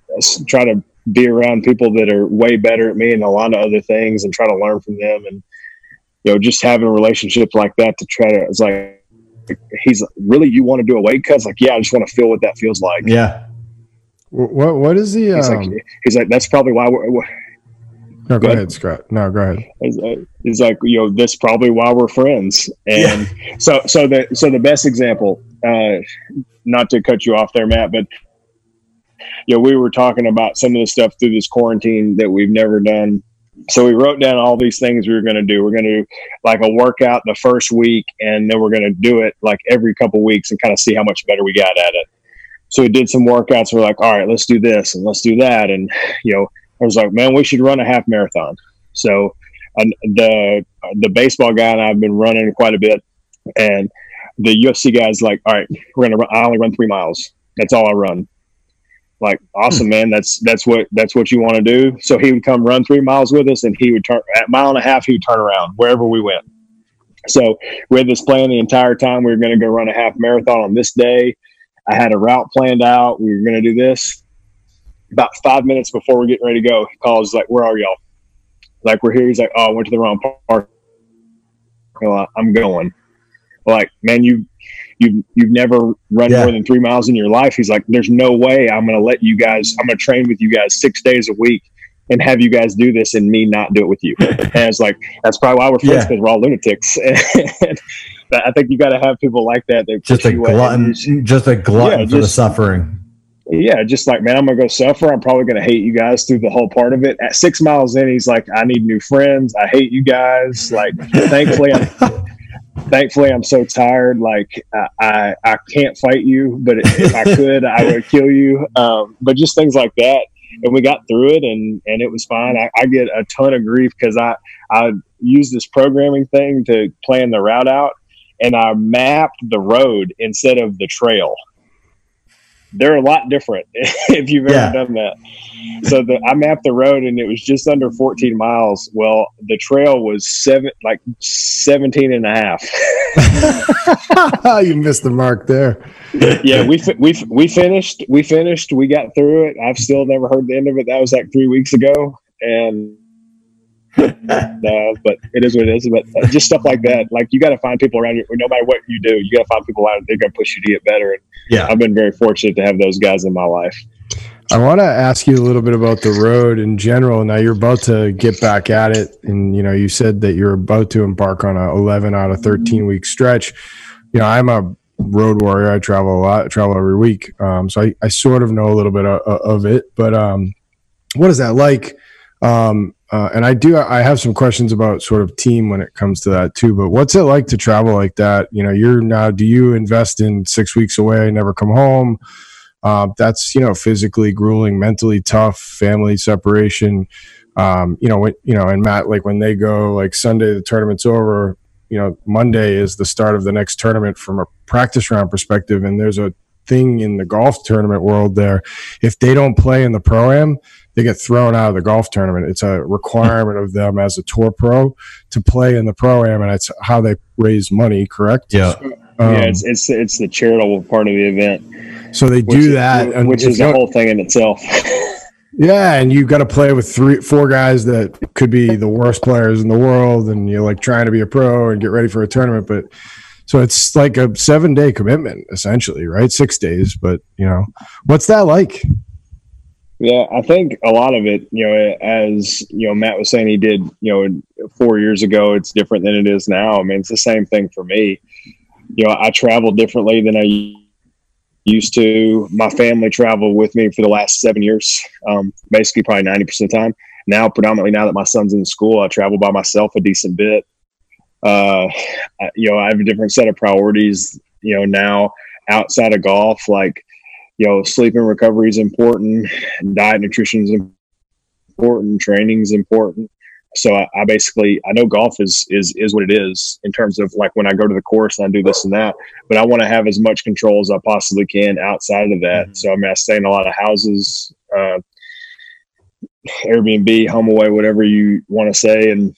try to be around people that are way better at me and a lot of other things and try to learn from them. And you know just having a relationship like that to try to it's like he's like, really you want to do a weight cut? It's like yeah i just want to feel what that feels like. Yeah. What what is the? he's Um, like he's like that's probably why we're, we're no, go go ahead. Scott. No, go ahead. It's uh, like you know this probably why we're friends and [LAUGHS] so so the so the best example uh not to cut you off there matt but you know we were talking about some of the stuff through this quarantine that we've never done so we wrote down all these things we were going to do we're going to do like a workout the first week and then we're going to do it like every couple weeks and kind of see how much better we got at it so we did some workouts we're like all right let's do this and let's do that and you know i was like man we should run a half marathon so and the the baseball guy and I've been running quite a bit, and the UFC guy's like, "All right, we're gonna. Run, I only run three miles. That's all I run." Like, hmm. awesome, man. That's that's what that's what you want to do. So he would come run three miles with us, and he would turn at mile and a half. He would turn around wherever we went. So we had this plan the entire time. We were going to go run a half marathon on this day. I had a route planned out. We were going to do this. About five minutes before we're getting ready to go, he calls like, "Where are y'all?" Like we're here. He's like, "Oh, I went to the wrong park." I'm going. Like, man, you you you've never run Yeah. more than three miles in your life. He's like, "There's no way I'm going to let you guys. I'm going to train with you guys six days a week." And have you guys do this and me not do it with you? [LAUGHS] And it's like that's probably why we're friends Yeah. because we're all lunatics. [LAUGHS] And I think you got to have people like that. That Just a you away. glutton, just a glutton Yeah, for the suffering. Yeah, just like man, I'm gonna go suffer. I'm probably gonna hate you guys through the whole part of it. At six miles in, he's like, I need new friends. I hate you guys. Like, thankfully, I'm [LAUGHS] thankfully I'm so tired. Like, I I, I can't fight you, but if I could, I would kill you. Um, but just things like that, and we got through it, and and it was fine. I, I get a ton of grief because I I used this programming thing to plan the route out, and I mapped the road instead of the trail they're a lot different [LAUGHS] if you've ever Yeah. done that. So the, I mapped the road and it was just under 14 miles. Well, the trail was seven, like 17 and a half. [LAUGHS] you missed the mark there. yeah, we, we, we finished, we finished, we got through it. I've still never heard the end of it. That was like three weeks ago. And, uh, but it is what it is. But just stuff like that. Like you got to find people around you, no matter what you do, you got to find people out there going to push you to get better. And Yeah. I've been very fortunate to have those guys in my life. I want to ask you a little bit about the road in general. Now you're about to get back at it, and you know you said that you're about to embark on a 11 out of 13 week stretch. You know, I'm a road warrior. I travel a lot, I travel every week. Um, so I, I sort of know a little bit of, of it, but, um, what is that like? Um, uh, and I do, I have some questions about sort of team when it comes to that too, but what's it like to travel like that? You know, you're now, do you invest in six weeks away, never come home? Uh, that's, you know, physically grueling, mentally tough, family separation. Um, you know, when, you know, and Matt, like when they go like Sunday, the tournament's over, you know, Monday is the start of the next tournament from a practice round perspective. And there's a thing in the golf tournament world there. If they don't play in the pro am, they get thrown out of the golf tournament. It's a requirement of them as a tour pro to play in the pro am, and it's how they raise money. Correct? Yeah. Um, yeah, it's, it's it's the charitable part of the event. So they do which that, is, which is a whole thing in itself. [LAUGHS] Yeah, and you've got to play with three, four guys that could be the worst players in the world, and you're like trying to be a pro and get ready for a tournament. But so it's like a seven day commitment, essentially, right? Six days, but you know, what's that like? Yeah, I think a lot of it, you know, as you know, Matt was saying he did, you know, four years ago. It's different than it is now. I mean, it's the same thing for me. You know, I travel differently than I used to. My family traveled with me for the last seven years, um, basically probably ninety percent of the time. Now, predominantly now that my son's in school, I travel by myself a decent bit. Uh, you know, I have a different set of priorities. You know, now outside of golf, like you know, sleep and recovery is important, diet, nutrition is important, training is important. So I, I, basically I know golf is is is what it is in terms of like when I go to the course and I do this and that, but I want to have as much control as I possibly can outside of that. Mm-hmm. So I mean I stay in a lot of houses, uh, Airbnb, home away, whatever you want to say, and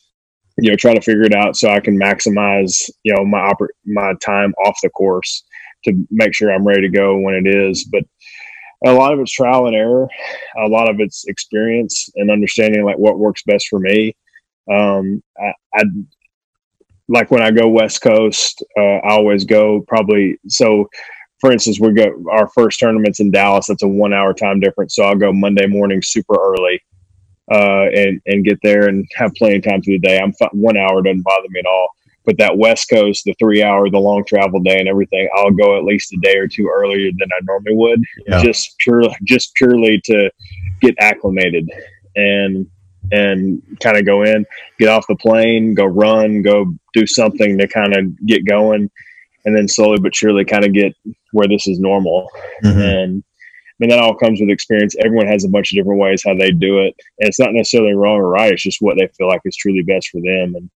you know try to figure it out so I can maximize you know my oper- my time off the course to make sure I'm ready to go when it is. But a lot of it's trial and error. A lot of it's experience and understanding like what works best for me. Um, I, I like when I go West Coast, uh, I always go probably so. For instance, we go our first tournaments in Dallas. That's a one hour time difference, so I'll go Monday morning super early, uh, and and get there and have plenty of time through the day. I'm one hour doesn't bother me at all. But that West Coast, the three hour, the long travel day, and everything, I'll go at least a day or two earlier than I normally would, yeah. just purely just purely to get acclimated and and kind of go in, get off the plane, go run, go do something to kind of get going, and then slowly but surely kind of get where this is normal. Mm-hmm. And mean, that all comes with experience. Everyone has a bunch of different ways how they do it, and it's not necessarily wrong or right. It's just what they feel like is truly best for them. And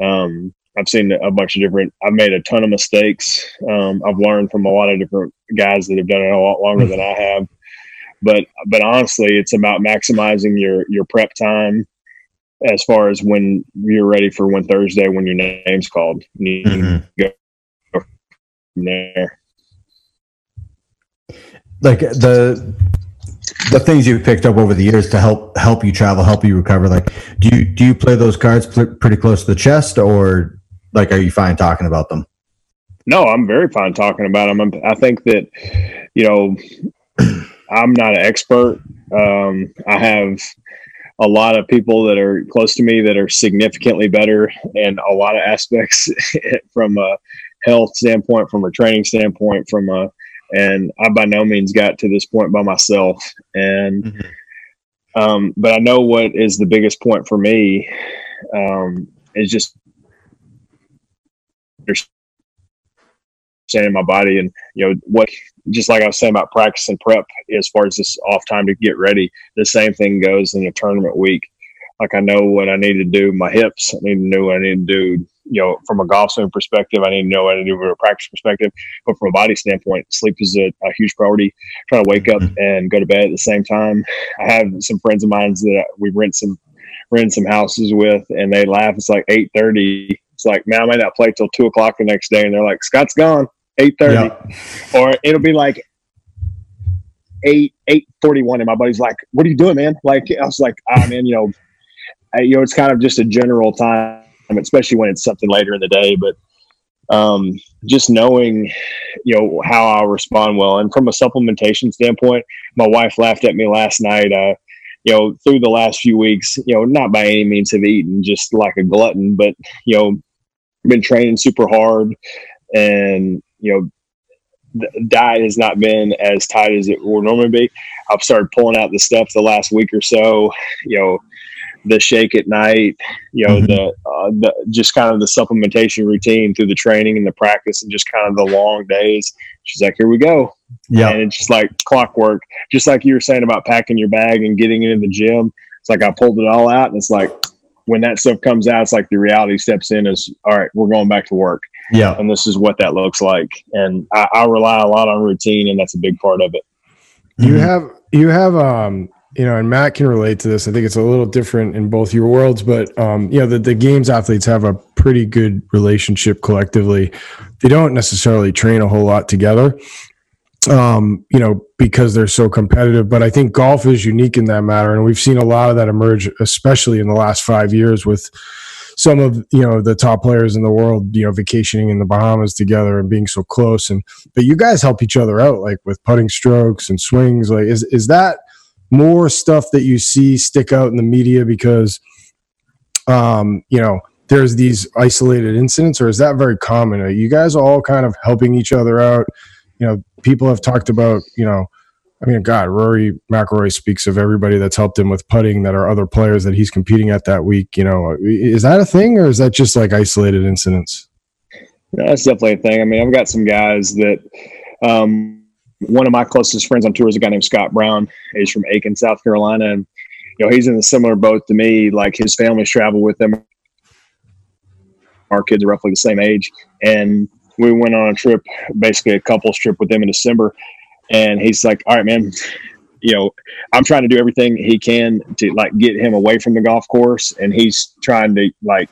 um, I've seen a bunch of different. I've made a ton of mistakes. Um, I've learned from a lot of different guys that have done it a lot longer than I have. But but honestly, it's about maximizing your your prep time as far as when you're ready for when Thursday when your name's called. You mm-hmm. go from there. Like the the things you've picked up over the years to help help you travel, help you recover. Like, do you do you play those cards pretty close to the chest, or like, are you fine talking about them? No, I'm very fine talking about them. I'm, i think that, you know, I'm not an expert. Um, I have a lot of people that are close to me that are significantly better in a lot of aspects [LAUGHS] from a health standpoint, from a training standpoint, from a, and I by no means got to this point by myself. And, mm-hmm. um, but I know what is the biggest point for me um, is just understanding my body and you know what just like I was saying about practice and prep as far as this off time to get ready the same thing goes in a tournament week. Like I know what I need to do my hips I need to know what I need to do you know from a golf swing perspective I need to know what I need to do from a practice perspective. But from a body standpoint sleep is a, a huge priority. Trying to wake up mm-hmm. and go to bed at the same time. I have some friends of mine that we rent some rent some houses with and they laugh. It's like 8 30 it's like, man, I might not play till two o'clock the next day, and they're like, Scott's gone, eight thirty, or it'll be like eight eight forty one, and my buddy's like, "What are you doing, man?" Like I was like, "Ah, man, you know, I, you know, it's kind of just a general time, especially when it's something later in the day, but." Um, just knowing, you know, how I'll respond well. And from a supplementation standpoint, my wife laughed at me last night. Uh, you know, through the last few weeks, you know, not by any means have eaten just like a glutton, but you know, been training super hard and you know the diet has not been as tight as it would normally be. I've started pulling out the stuff the last week or so. You know, the shake at night. You know, mm-hmm. the, uh, the just kind of the supplementation routine through the training and the practice, and just kind of the long days. She's like, "Here we go." Yeah, and it's just like clockwork. Just like you were saying about packing your bag and getting into the gym. It's like I pulled it all out, and it's like when that stuff comes out, it's like the reality steps in. Is all right, we're going back to work. Yeah, and this is what that looks like. And I, I rely a lot on routine, and that's a big part of it. You mm-hmm. have you have um you know, and Matt can relate to this. I think it's a little different in both your worlds, but um, you know, the, the games athletes have a pretty good relationship collectively. They don't necessarily train a whole lot together, um, you know, because they're so competitive. But I think golf is unique in that matter, and we've seen a lot of that emerge, especially in the last five years with some of you know the top players in the world you know vacationing in the bahamas together and being so close and but you guys help each other out like with putting strokes and swings like is is that more stuff that you see stick out in the media because um you know there's these isolated incidents or is that very common are you guys all kind of helping each other out you know people have talked about you know I mean, God, Rory McIlroy speaks of everybody that's helped him with putting that are other players that he's competing at that week. You know, is that a thing or is that just like isolated incidents? No, that's definitely a thing. I mean, I've got some guys that um, one of my closest friends on tour is a guy named Scott Brown. He's from Aiken, South Carolina, and you know he's in a similar boat to me. Like his family's traveled with them. Our kids are roughly the same age, and we went on a trip, basically a couples trip with them in December. And he's like, "All right, man, you know, I'm trying to do everything he can to like get him away from the golf course, and he's trying to like."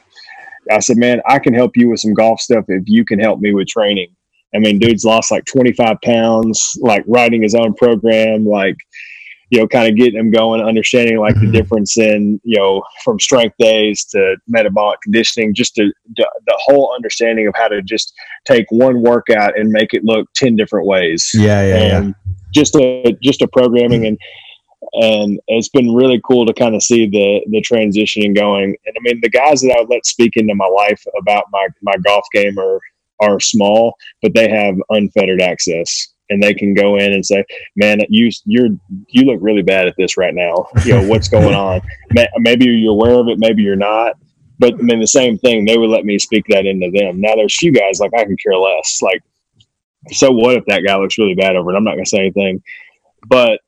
I said, "Man, I can help you with some golf stuff if you can help me with training." I mean, dude's lost like 25 pounds, like writing his own program, like, you know, kind of getting him going, understanding like mm-hmm. the difference in, you know, from strength days to metabolic conditioning, just to, to, the whole understanding of how to just take one workout and make it look 10 different ways. Yeah. Yeah. And yeah. just a, just a programming and, and it's been really cool to kind of see the the transition and going. And I mean, the guys that I let speak into my life about my my golf game are are small, but they have unfettered access and they can go in and say, "Man, you you're you look really bad at this right now. You know what's [LAUGHS] going on? Maybe you're aware of it, maybe you're not." But I mean, the same thing. They would let me speak that into them. Now there's few guys like I can care less. Like, so what if that guy looks really bad over it? I'm not going to say anything. But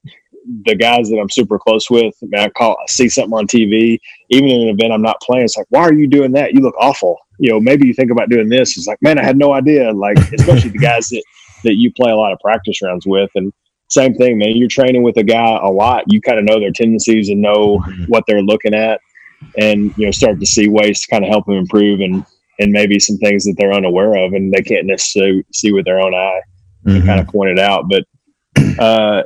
the guys that I'm super close with, man, I call, I see something on TV, even in an event I'm not playing. It's like, why are you doing that? You look awful. You know, maybe you think about doing this. It's like, man, I had no idea. Like, [LAUGHS] especially the guys that that you play a lot of practice rounds with, and same thing, man. You're training with a guy a lot. You kind of know their tendencies and know mm-hmm. what they're looking at, and you know, start to see ways to kind of help them improve and and maybe some things that they're unaware of and they can't necessarily see with their own eye mm-hmm. and kind of point it out. But uh,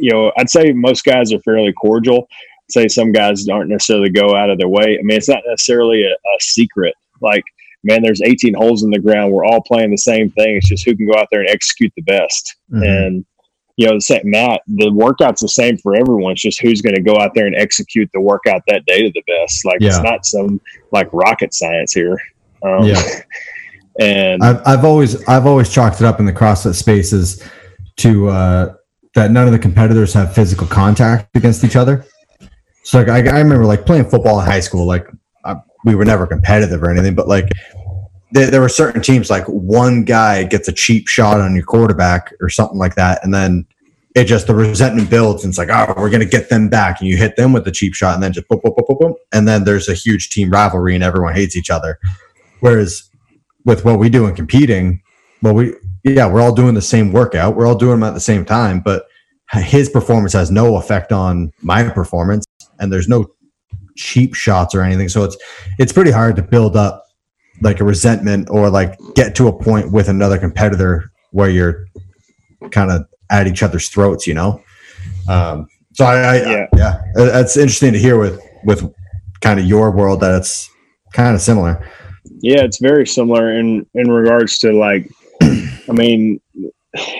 you know, I'd say most guys are fairly cordial. I'd say some guys aren't necessarily go out of their way. I mean, it's not necessarily a, a secret. Like, man, there's 18 holes in the ground. We're all playing the same thing. It's just who can go out there and execute the best. Mm-hmm. And you know, the same, Matt, the workout's the same for everyone. It's just who's going to go out there and execute the workout that day to the best. Like yeah. it's not some like rocket science here. Um, yeah. [LAUGHS] And I've, I've always I've always chalked it up in the CrossFit spaces to uh, that none of the competitors have physical contact against each other. So like I, I remember like playing football in high school. Like I, we were never competitive or anything, but like there, there were certain teams like one guy gets a cheap shot on your quarterback or something like that, and then it just the resentment builds and it's like oh we're gonna get them back and you hit them with the cheap shot and then just boom boom boom boom boom and then there's a huge team rivalry and everyone hates each other. Whereas with what we do in competing, well we yeah, we're all doing the same workout. We're all doing them at the same time, but his performance has no effect on my performance and there's no cheap shots or anything. So it's it's pretty hard to build up like a resentment or like get to a point with another competitor where you're kind of at each other's throats, you know? Um, so I, I yeah. yeah, that's interesting to hear with, with kind of your world that it's kind of similar. Yeah, it's very similar in, in regards to like I mean,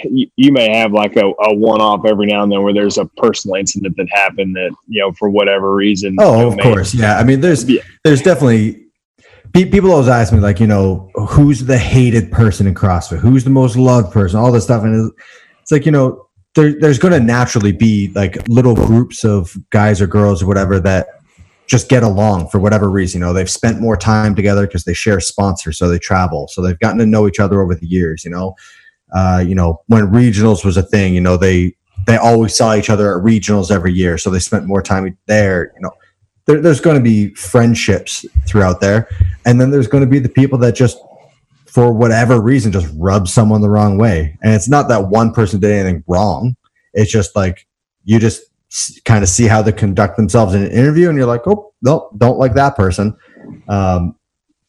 you, you, may have like a, a one off every now and then where there's a personal incident that happened that, you know, for whatever reason. Oh, of course. Yeah. I mean, there's, yeah. there's definitely people always ask me like, you know, who's the hated person in CrossFit? Who's the most loved person? All this stuff, and it's like you know, there, there's going to naturally be like little groups of guys or girls or whatever that just get along for whatever reason. You know, they've spent more time together because they share sponsors, so they travel, so they've gotten to know each other over the years. You know, uh, you know when regionals was a thing, you know they they always saw each other at regionals every year, so they spent more time there. You know, there, there's going to be friendships throughout there, and then there's going to be the people that just for whatever reason just rub someone the wrong way, and it's not that one person did anything wrong. It's just like you just kind of see how they conduct themselves in an interview, and you're like, oh, no, don't like that person. Um,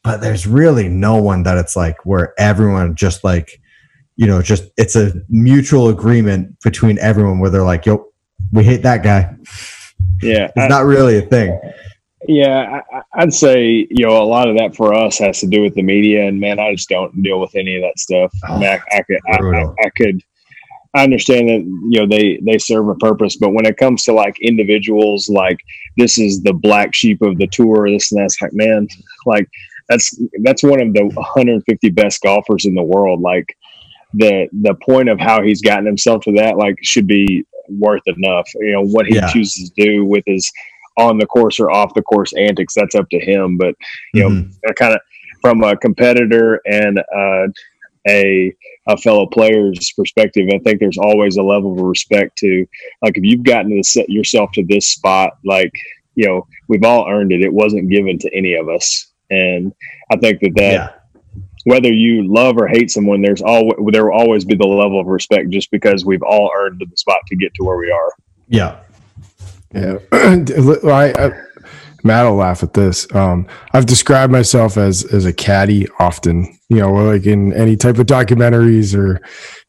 but there's really no one that it's like where everyone just like, you know, just it's a mutual agreement between everyone where they're like, yo, we hate that guy. Yeah, it's I, not really a thing. Yeah, I, would say you know a lot of that for us has to do with the media, and man, I just don't deal with any of that stuff. Oh, I, mean, I, I could, I, I could I understand that you know they they serve a purpose, but when it comes to like individuals, like this is the black sheep of the tour, this and that's like man, like that's that's one of the 150 best golfers in the world. Like the the point of how he's gotten himself to that like should be worth enough. You know what he yeah. chooses to do with his on the course or off the course antics. That's up to him. But you mm-hmm. know, kind of from a competitor and uh, a a fellow player's perspective. I think there's always a level of respect to, like, if you've gotten to set yourself to this spot, like, you know, we've all earned it. It wasn't given to any of us, and I think that that. Yeah. Whether you love or hate someone, there's always there will always be the level of respect just because we've all earned the spot to get to where we are. Yeah, yeah. [CLEARS THROAT] I, I Matt will laugh at this. Um, I've described myself as as a caddy often, you know, like in any type of documentaries or,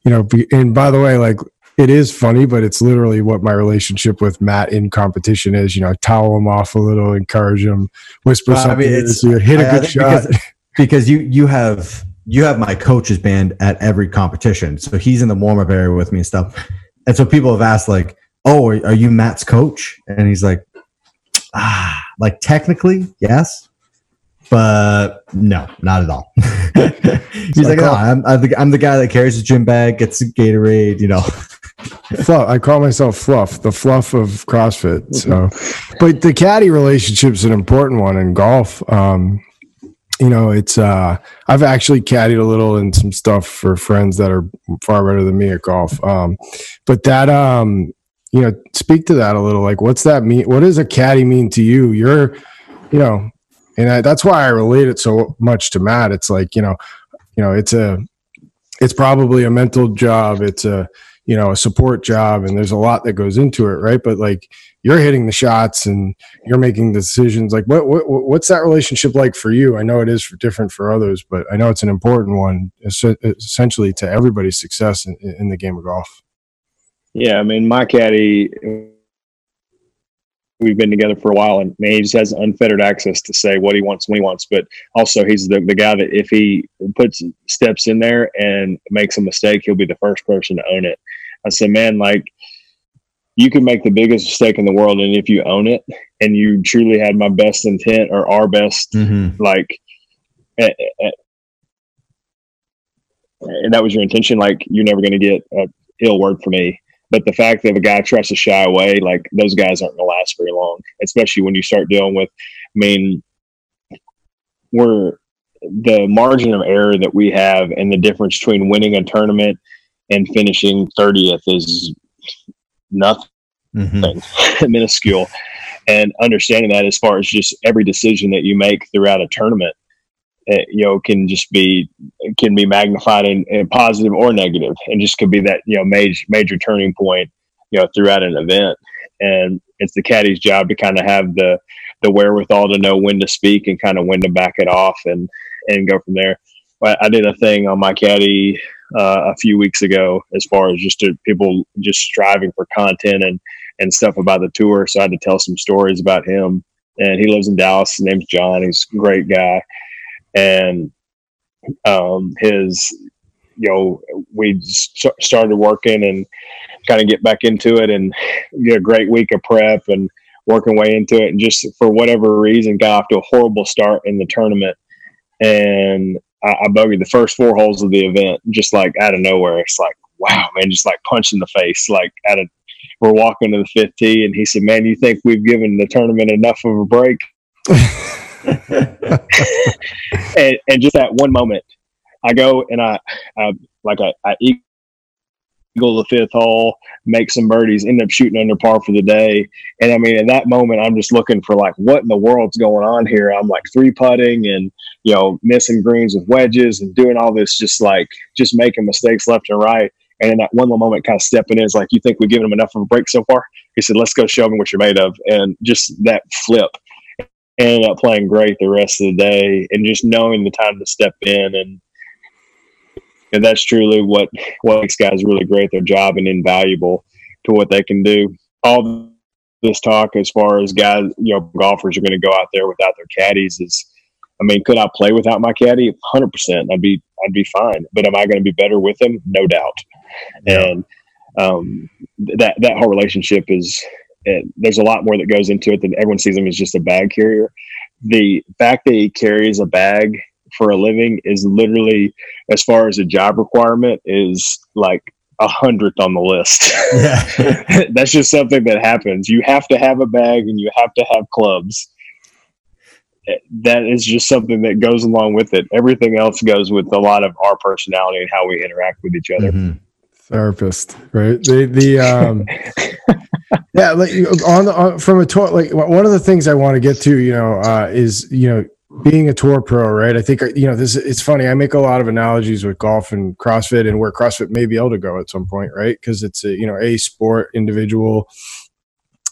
you know, be, and by the way, like it is funny, but it's literally what my relationship with Matt in competition is. You know, I towel him off a little, encourage him, whisper something, I mean, it's, hit a good shot. Because, because you you have you have my coach's band at every competition, so he's in the warm up area with me and stuff. And so people have asked like, "Oh, are, are you Matt's coach?" And he's like, ah, like technically, yes, but no, not at all. [LAUGHS] He's like, no, I'm, I'm, the, I'm the guy that carries the gym bag, gets the Gatorade, you know. [LAUGHS] fluff. I call myself Fluff, the fluff of CrossFit. So, but the caddy relationship is an important one in golf. Um, you know, it's uh, I've actually caddied a little and some stuff for friends that are far better than me at golf. Um, but that um, you know, speak to that a little. Like, what's that mean? What does a caddy mean to you? You're, you know, and I, that's why I relate it so much to Matt. It's like, you know, you know, it's a, it's probably a mental job. It's a, you know, a support job, and there's a lot that goes into it, right? But like, you're hitting the shots and you're making decisions. Like, what, what what's that relationship like for you? I know it is for different for others, but I know it's an important one, essentially to everybody's success in, in the game of golf. Yeah, I mean, my caddy, we've been together for a while, and man, he just has unfettered access to say what he wants when he wants. But also, he's the, the guy that if he puts steps in there and makes a mistake, he'll be the first person to own it. I said, man, like you can make the biggest mistake in the world, and if you own it and you truly had my best intent or our best, mm-hmm. like. and that was your intention. Like you're never going to get a ill word from me but the fact that a guy tries to shy away, like those guys aren't going to last very long, especially when you start dealing with, I mean, we're the margin of error that we have and the difference between winning a tournament and finishing 30th is nothing, mm-hmm. [LAUGHS] minuscule. And understanding that as far as just every decision that you make throughout a tournament it, you know can just be can be magnified in, in, positive or negative and just could be that you know major major turning point you know throughout an event. And it's the caddy's job to kind of have the the wherewithal to know when to speak and kind of when to back it off and and go from there. I did a thing on my caddy uh, a few weeks ago as far as just to people just striving for content and and stuff about the tour. So i had to tell some stories about him. And he lives in dallas. His name's john. He's a great guy and um, his you know we started working and kind of get back into it and get a great week of prep and working way into it and just for whatever reason got off to a horrible start in the tournament and I, I bogeyed the first four holes of the event, just like out of nowhere. It's like, wow, man, just like punch in the face, like. We're walking to the 50 and he said, "Man, you think we've given the tournament enough of a break?" [LAUGHS] and, and just that one moment, I go and I, I like I, I eagle the fifth hole, make some birdies, end up shooting under par for the day. And I mean, in that moment, I'm just looking for like, what in the world's going on here? I'm like three putting and, you know, missing greens with wedges and doing all this, just like, just making mistakes left and right. And in that one little moment, kind of stepping in is like, you think we've given them enough of a break so far? He said, let's go show them what you're made of. And just that flip ended up playing great the rest of the day and just knowing the time to step in and and that's truly what what makes guys really great their job and invaluable to what they can do. All this talk as far as guys, you know, golfers are going to go out there without their caddies is, I mean, could I play without my caddy? Hundred percent, I'd be I'd be fine. But am I going to be better with him? No doubt. And um, that that whole relationship is. It, there's a lot more that goes into it than everyone sees him as just a bag carrier. The fact that he carries a bag for a living is literally, as far as a job requirement, is like a hundredth on the list. Yeah. [LAUGHS] That's just something that happens. You have to have a bag and you have to have clubs. That is just something that goes along with it. Everything else goes with a lot of our personality and how we interact with each other. Mm-hmm. Therapist, right? The the um [LAUGHS] yeah, like on the on, from a tour, like one of the things I want to get to, you know, uh, is you know being a tour pro, right? I think you know this. It's funny. I make a lot of analogies with golf and CrossFit, and where CrossFit may be able to go at some point, right? Because it's a you know a sport, individual.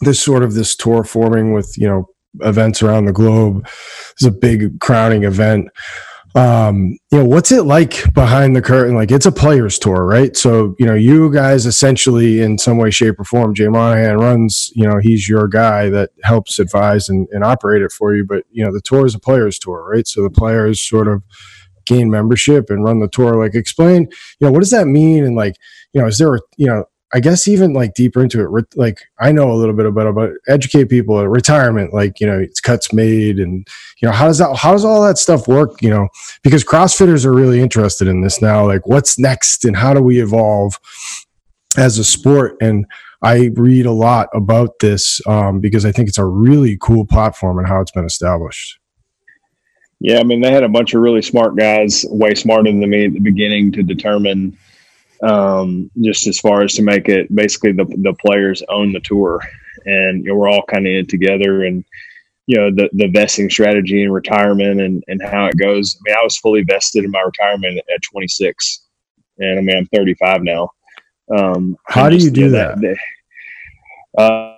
This sort of this tour forming with you know events around the globe. It's a big crowning event um, you know, what's it like behind the curtain? Like it's a players tour, right? So, you know, you guys essentially in some way, shape or form, Jay Monahan runs, you know, he's your guy that helps advise and, and operate it for you. But, you know, the tour is a players tour, right? So the players sort of gain membership and run the tour. Like explain, you know, what does that mean? And like, you know, is there, a, you know, I guess even like deeper into it, like I know a little bit about about educate people at retirement, like you know, it's cuts made, and you know, how does that how does all that stuff work? You know, because CrossFitters are really interested in this now. Like, what's next, and how do we evolve as a sport? And I read a lot about this um, because I think it's a really cool platform and how it's been established. Yeah, I mean, they had a bunch of really smart guys, way smarter than me at the beginning, to determine um, just as far as to make it basically the, the players own the tour. And you know, we're all kind of in together and you know the, the vesting strategy and retirement and, and how it goes. I mean i was fully vested in my retirement at 26 and i mean i'm 35 now. Um, how do you do that, that uh,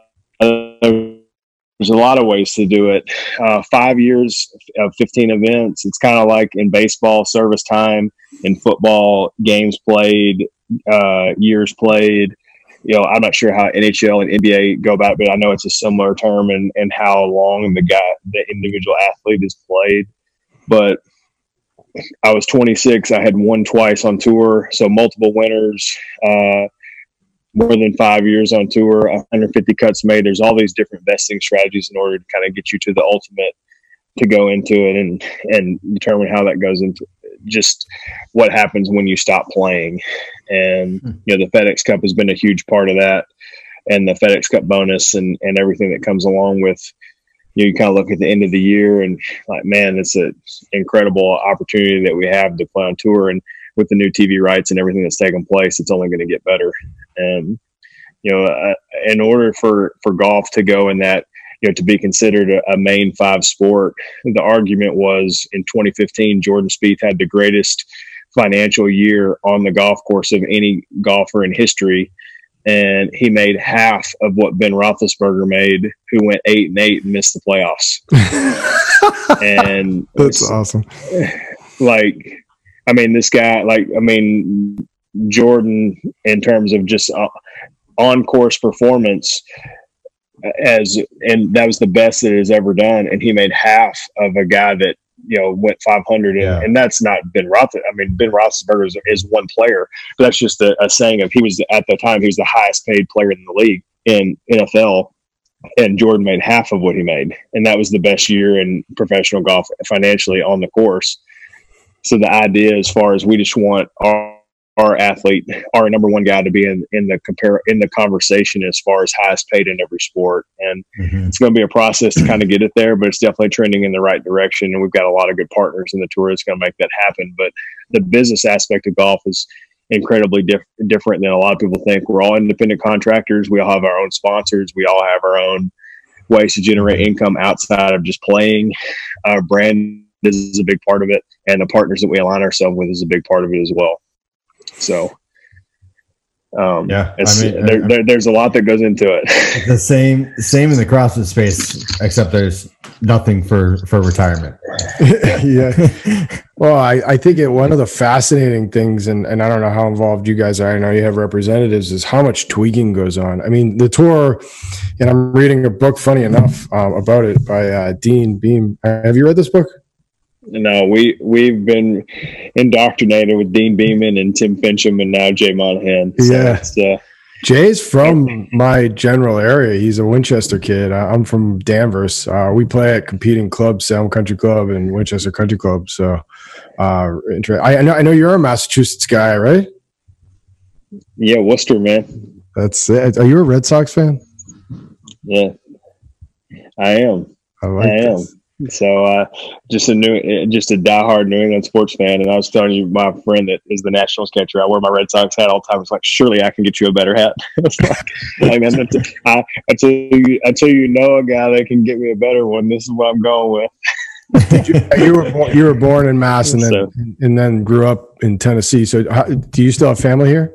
there's a lot of ways to do it. Uh, five years of 15 events. It's kind of like in baseball, service time, in football, games played, uh, years played. You know, I'm not sure how NHL and NBA go about it, but I know it's a similar term and, and how long the guy, the individual athlete has played. But I was 26. I had won twice on tour, so multiple winners. Uh, more than five years on tour, 150 cuts made. There's all these different vesting strategies in order to kind of get you to the ultimate to go into it and and determine how that goes into just what happens when you stop playing. And hmm. you know, the FedEx Cup has been a huge part of that, and the FedEx Cup bonus and and everything that comes along with. You, know, you kind of look at the end of the year and like, man, it's an incredible opportunity that we have to play on tour and with the new TV rights and everything that's taken place, it's only going to get better. And you know, uh, in order for for golf to go in that, you know, to be considered a, a, main five sport, the argument was in 2015, Jordan Spieth had the greatest financial year on the golf course of any golfer in history. And he made half of what Ben Roethlisberger made, who went eight and eight and missed the playoffs. [LAUGHS] and that's awesome. [SIGHS] Like I mean, this guy, like, I mean, Jordan, in terms of just uh, on course performance, as and that was the best that has ever done, and he made half of a guy that you know went 500, and, yeah. and that's not Ben Roth. I mean, Ben Roethlisberger is, is one player, but that's just a, a saying of he was at the time he was the highest paid player in the league in NFL and Jordan made half of what he made, and that was the best year in professional golf financially on the course. so the idea, as far as we just want our our athlete, our number one guy to be in, in the compare in the conversation as far as highest paid in every sport. And mm-hmm. it's going to be a process to kind of get it there, but it's definitely trending in the right direction. And we've got a lot of good partners in the tour that's going to make that happen. But the business aspect of golf is incredibly diff- different than a lot of people think. We're all independent contractors. We all have our own sponsors. We all have our own ways to generate income outside of just playing. Our brand is a big part of it, and the partners that we align ourselves with is a big part of it as well. So, um, yeah, I mean, there, there, there's a lot that goes into it. [LAUGHS] the same, same in the CrossFit space, except there's nothing for for retirement. [LAUGHS] yeah. [LAUGHS] Well, I, I think it, one of the fascinating things, and, and I don't know how involved you guys are. I know you have representatives, is how much tweaking goes on. I mean, the tour, and I'm reading a book, funny enough, um, about it by uh, Dean Beman. Have you read this book? No, we we've been indoctrinated with Dean Beman and Tim Finchem and now Jay Monahan. So yeah. Uh, Jay's from my general area. He's a Winchester kid. I'm from Danvers. Uh, we play at competing clubs, Salem Country Club and Winchester Country Club. So, uh, I, I know I know you're a Massachusetts guy, right? Yeah, Worcester, man. That's it. Are you a Red Sox fan? Yeah, I am. I, like I am. So uh, just a new, just a diehard New England sports fan. And I was telling you, my friend that is the Nationals catcher, I wear my Red Sox hat all the time. It's like, surely I can get you a better hat. [LAUGHS] like, I mean, I, until you, until you know a guy that can get me a better one, this is what I'm going with. you, you, were you were born in Mass and then so, and then grew up in Tennessee. So, how, do you still have family here?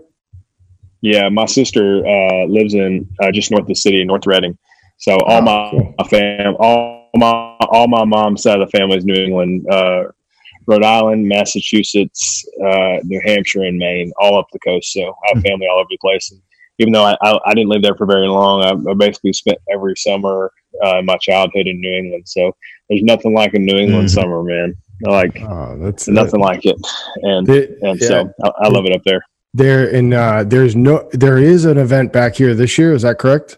Yeah, my sister uh, lives in uh, just north of the city, North Reading. So all oh, my, cool. my fam, all my all my mom's side of the family is New England, uh, Rhode Island, Massachusetts, uh, New Hampshire, and Maine, all up the coast. So I have hmm. family all over the place. And even though I, I, I didn't live there for very long, I, I basically spent every summer uh, my childhood in New England. So there's nothing like a New England mm-hmm. summer, man. Like oh, that's nothing that, like it, and it, and yeah. so I, I, love it up there. There and uh, there's no there is an event back here this year. Is that correct?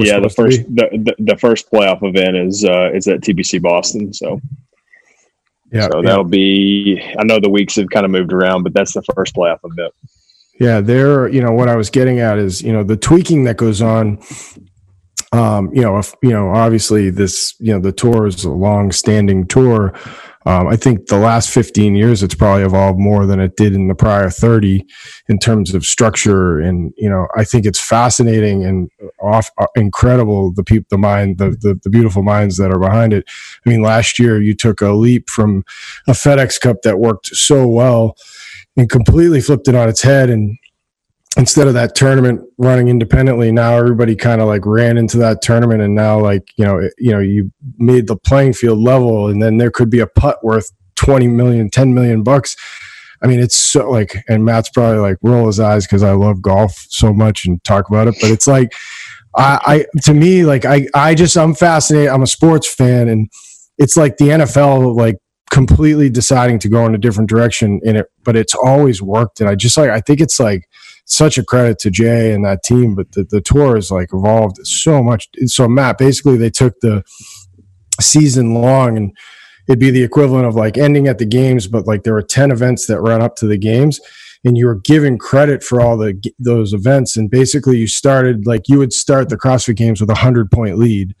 Yeah, the first the, the, the, first playoff event is uh, is at TPC Boston. So yeah, so that'll yeah. be. I know the weeks have kind of moved around, but that's the first playoff event. Yeah, there. You know what I was getting at is you know the tweaking that goes on. Um, you know, if, you know, obviously this, you know, the tour is a long-standing tour. Um, I think the last 15 years, it's probably evolved more than it did in the prior 30 in terms of structure. And, you know, I think it's fascinating and off, uh, incredible the people, the mind, the, the, the beautiful minds that are behind it. I mean, last year you took a leap from a FedEx Cup that worked so well and completely flipped it on its head and instead of that tournament running independently now everybody kind of like ran into that tournament and now like you know you know you made the playing field level and then there could be a putt worth 20 million 10 million bucks. I mean it's so like and matt's probably like roll his eyes because i love golf so much and talk about it but it's like I, I to me like i i just i'm fascinated i'm a sports fan and it's like the nfl like completely deciding to go in a different direction in it but it's always worked and i just like i think it's like such a credit to Jay and that team, but the, the tour has like evolved so much. So Matt, basically they took the season long and it'd be the equivalent of like ending at the games, but like there were 10 events that run up to the games and you were given credit for all the those events. And basically you started like you would start the CrossFit games with a hundred point lead.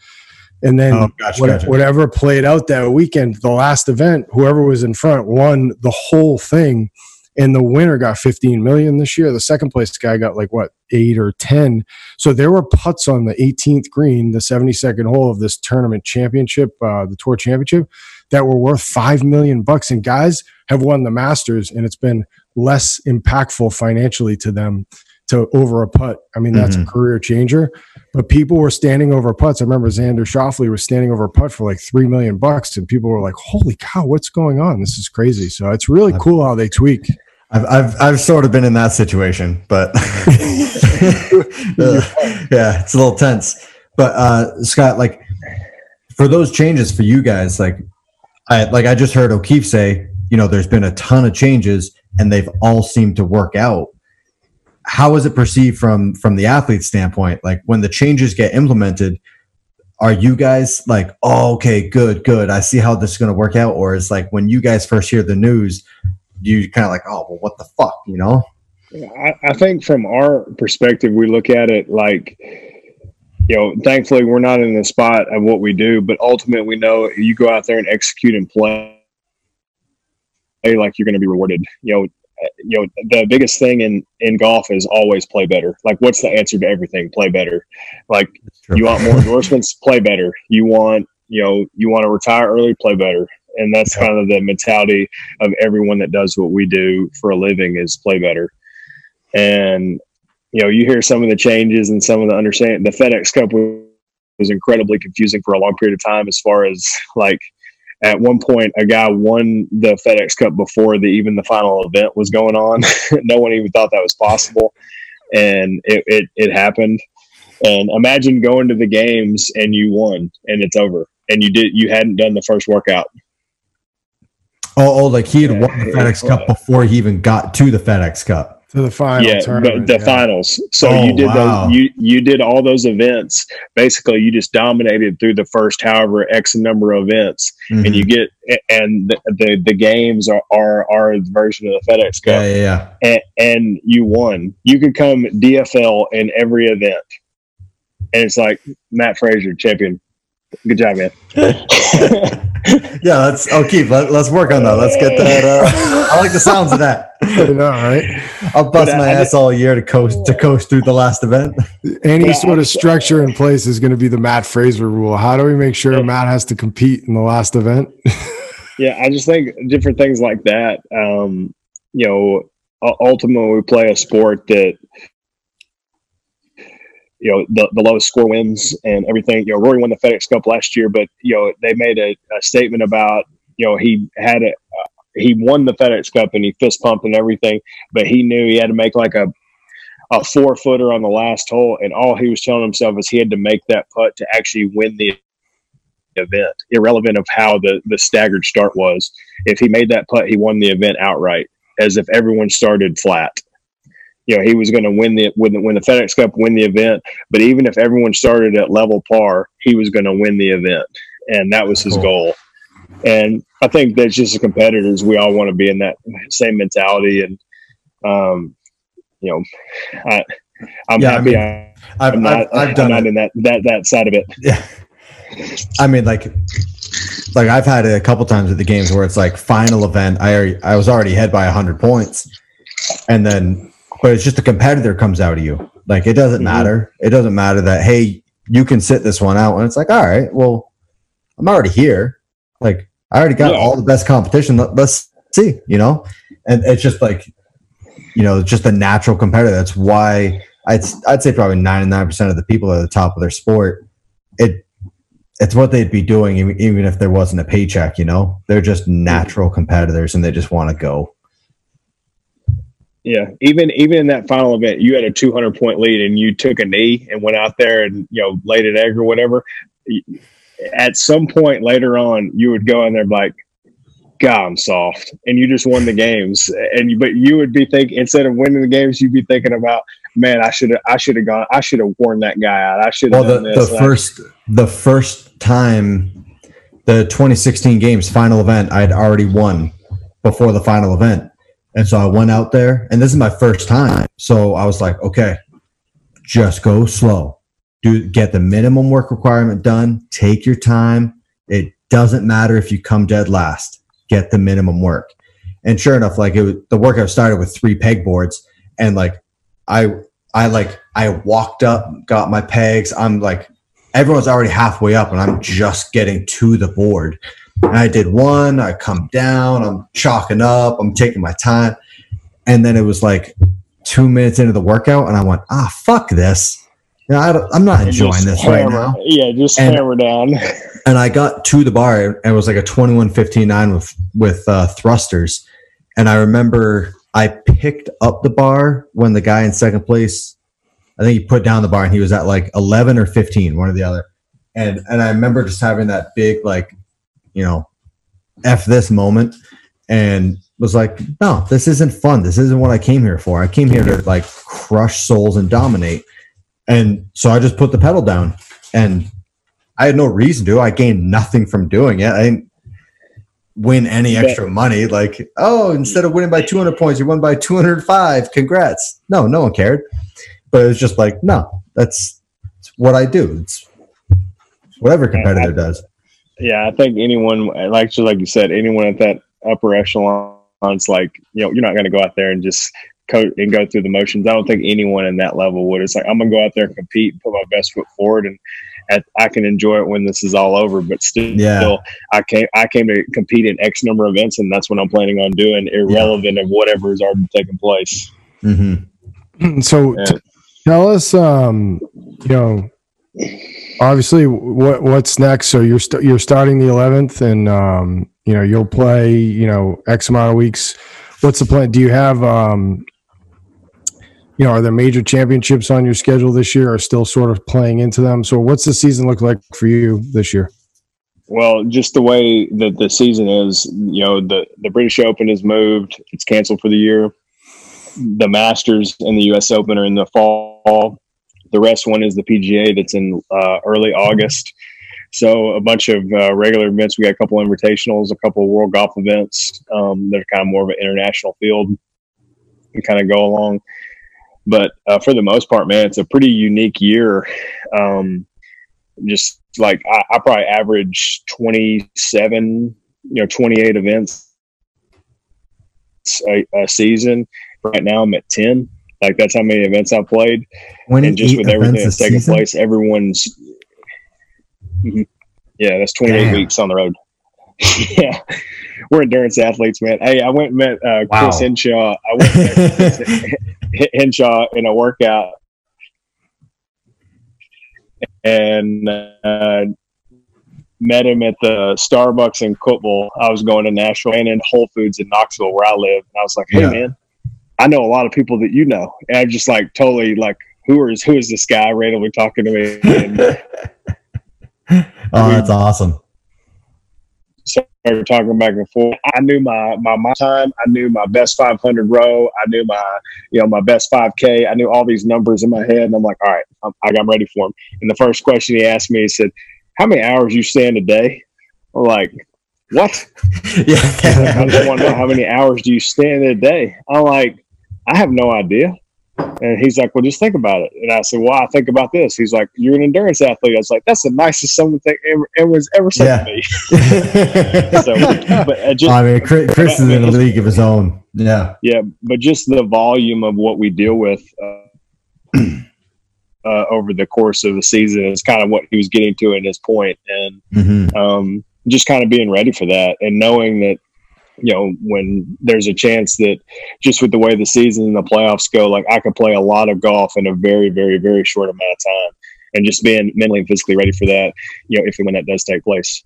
And then oh, gotcha, what, gotcha. whatever played out that weekend, the last event, whoever was in front won the whole thing and the winner got 15 million this year. The second place guy got like what eight or 10. So there were putts on the 18th green, the 72nd hole of this tournament championship, uh, the tour championship, that were worth five million bucks. And guys have won the Masters, and it's been less impactful financially to them to over a putt. I mean, that's mm-hmm. a career changer. But people were standing over putts. I remember Xander Schauffele was standing over a putt for like three million bucks, and people were like, "Holy cow, what's going on? This is crazy." So it's really cool how they tweak. I've, I've, I've sort of been in that situation, but [LAUGHS] yeah, it's a little tense. But uh, Scott, like for those changes for you guys, like I like I just heard O'Keefe say, you know, there's been a ton of changes and they've all seemed to work out. How is it perceived from from the athlete standpoint? Like when the changes get implemented, are you guys like, oh, okay, good, good. I see how this is going to work out, or is like when you guys first hear the news, you kind of like, oh, well, what the fuck, you know? I, I think from our perspective, we look at it like, you know, thankfully we're not in the spot of what we do, but ultimately we know you go out there and execute and play like you're going to be rewarded. You know, you know the biggest thing in in golf is always play better. Like, what's the answer to everything? Play better. Like, you want more [LAUGHS] endorsements? play better. You want you know you want to retire early? Play better. And that's kind of the mentality of everyone that does what we do for a living is play better. And you know, you hear some of the changes and some of the understanding. The FedEx Cup was incredibly confusing for a long period of time, as far as like at one point a guy won the FedEx Cup before the even the final event was going on. [LAUGHS] no one even thought that was possible, and it, it it happened. And imagine going to the games and you won and it's over, and you did you hadn't done the first workout. Oh, oh like he had yeah, won the FedEx Cup before he even got to the FedEx Cup. To the final yeah the, the yeah. finals. So oh, you did wow. those you you did all those events. Basically you just dominated through the first however x number of events. Mm-hmm. and you get and the, the, the games are, are are the version of the fedex cup. yeah, yeah, yeah. And, and you won. You could come dfl in every event. And it's like Matt Fraser champion good job man [LAUGHS] yeah, let's. Oh, Keith, let, us work on that. Let's get that. Uh, [LAUGHS] I like the sounds of that. you know, right? I'll bust my ass all year to coast to coast through the last event. Any sort of structure in place is going to be the Matt Fraser rule. How do we make sure yeah. Matt has to compete in the last event? [LAUGHS] yeah, I just think different things like that. Um, you know, ultimately, we play a sport that you know the, the lowest score wins and everything. You know, Rory won the FedEx Cup last year, but you know they made a, a statement about you know he had a uh, he won the FedEx Cup and he fist pumped and everything, but he knew he had to make like a a four footer on the last hole, and all he was telling himself is he had to make that putt to actually win the event, irrelevant of how the the staggered start was. If he made that putt, he won the event outright, as if everyone started flat you know he was going to win the win, win the FedEx Cup, win the event. But even if everyone started at level par, he was going to win the event, and that was his cool. goal. And I think that's just as competitors, we all want to be in that same mentality. And um, you know, I, I'm yeah, happy. I have I'm not, I've, I've done not in that that that side of it. Yeah. I mean, like, like I've had it a couple times at the games where it's like final event. I already, I was already ahead by hundred points, and then but it's just a competitor comes out of you. Like it doesn't mm-hmm. matter. It doesn't matter that hey, you can sit this one out, and it's like, all right, well, I'm already here. Like I already got yeah. all the best competition. Let, us see, you know. And it's just like, you know, just a natural competitor. That's why I'd I'd say probably 99 percent of the people at the top of their sport. It it's what they'd be doing even if there wasn't a paycheck. You know, they're just natural competitors, and they just want to go. Yeah, even even in that final event, you had a 200 point lead and you took a knee and went out there and you know laid an egg or whatever. At some point later on, you would go in there like, "God, I'm soft," and you just won the games. And you, but you would be thinking instead of winning the games, you'd be thinking about, "Man, I should have I should have gone. I should have worn that guy out. I should have." Well, the, the first the first time the 2016 games final event, I'd already won before the final event and so I went out there, and this is my first time. So I was like, okay, just go slow. Do get the minimum work requirement done. Take your time. It doesn't matter if you come dead last. Get the minimum work. And sure enough, like it was, the workout started with three pegboards, and like I I like I walked up, got my pegs. I'm like everyone's already halfway up, and I'm just getting to the board. And I did one, I come down, I'm chalking up, I'm taking my time. And then it was like two minutes into the workout, and I went, ah, fuck this. You know, I am not enjoying this hammer, right now. Yeah, just and, hammer down. [LAUGHS] and I got to the bar, and it was like a 21 15 with, with uh, thrusters. And I remember I picked up the bar when the guy in second place, I think he put down the bar and he was at like 11 or 15, one or the other. And, and I remember just having that big, like, you know, F this moment and was like, no, this isn't fun. This isn't what I came here for. I came here to like crush souls and dominate. And so I just put the pedal down and I had no reason to. I gained nothing from doing it. I didn't win any extra money. Like, oh, instead of winning by 200 points, you won by 205. Congrats. No, no one cared. But it was just like, no, that's, that's what I do. It's, it's whatever competitor does. Yeah, I think anyone, like just like you said, anyone at that upper echelon, it's like you know, you're not going to go out there and just coat and go through the motions. I don't think anyone in that level would. It's like I'm going to go out there and compete, and put my best foot forward, and at, I can enjoy it when this is all over. But still, Yeah. I came I came to compete in X number of events, and that's what I'm planning on doing, irrelevant of whatever is already taking place. hmm [CLEARS THROAT] So Yeah. t- tell us, um, you know, obviously what what's next. So you're st- you're starting the 11th, and um, you know you'll play, you know, X amount of weeks. What's the plan? Do you have, um, you know, are there major championships on your schedule this year? Or still sort of playing into them? So what's the season look like for you this year? Well, just the way that the season is, you know, the the British Open is moved; it's canceled for the year. The Masters and the U.S. Open are in the fall. The rest one is the PGA that's in uh, early August. So a bunch of uh, regular events. We got a couple invitationals, a couple of world golf events um, that are kind of more of an international field and kind of go along. But uh, for the most part, man, it's a pretty unique year. Um, just like I, I probably average 27, you know, 28 events a, a season. Right now, I'm at 10. Like that's how many events I've played When and just with everything that's taking place, everyone's Mhm. yeah, that's 28 weeks on the road. [LAUGHS] yeah, we're endurance athletes, man. Hey, I went and met uh, Chris Wow. Hinshaw. I went and met Chris [LAUGHS] Hinshaw in a workout, and uh, met him at the Starbucks in Cookeville. I was going to Nashville and in Whole Foods in Knoxville, where I live. And I was like, "Hey, Yeah. man, I know a lot of people that you know." And I'm just like totally like, "Who is who is this guy randomly talking to me?" [LAUGHS] And oh, that's awesome. So started talking back and forth. I knew my my my time. I knew my best 500 row. I knew my you know my best 5K. I knew all these numbers in my head, and I'm like, all right, I'm, I got ready for him. And the first question he asked me, he said, "How many hours you stand a day?" I'm like, "What?" [LAUGHS] Yeah. [LAUGHS] I just want to know how many hours do you stand in a day. I'm like, I have no idea. And he's like, Well, just think about it. And I said, Well, I think about this. He's like, You're an endurance athlete. I was like, That's the nicest someone thing ever, everyone's ever said Yeah. to me. [LAUGHS] [LAUGHS] So, but uh, just I mean, Chris, Chris is in a league of his own. Yeah. yeah, but just the volume of what we deal with uh, [CLEARS THROAT] uh, over the course of the season is kind of what he was getting to in his point, and hmm um, just kind of being ready for that and knowing that you know when there's a chance that just with the way the season and the playoffs go, like I could play a lot of golf in a very, very, very short amount of time, and just being mentally and physically ready for that, you know, if and when that does take place.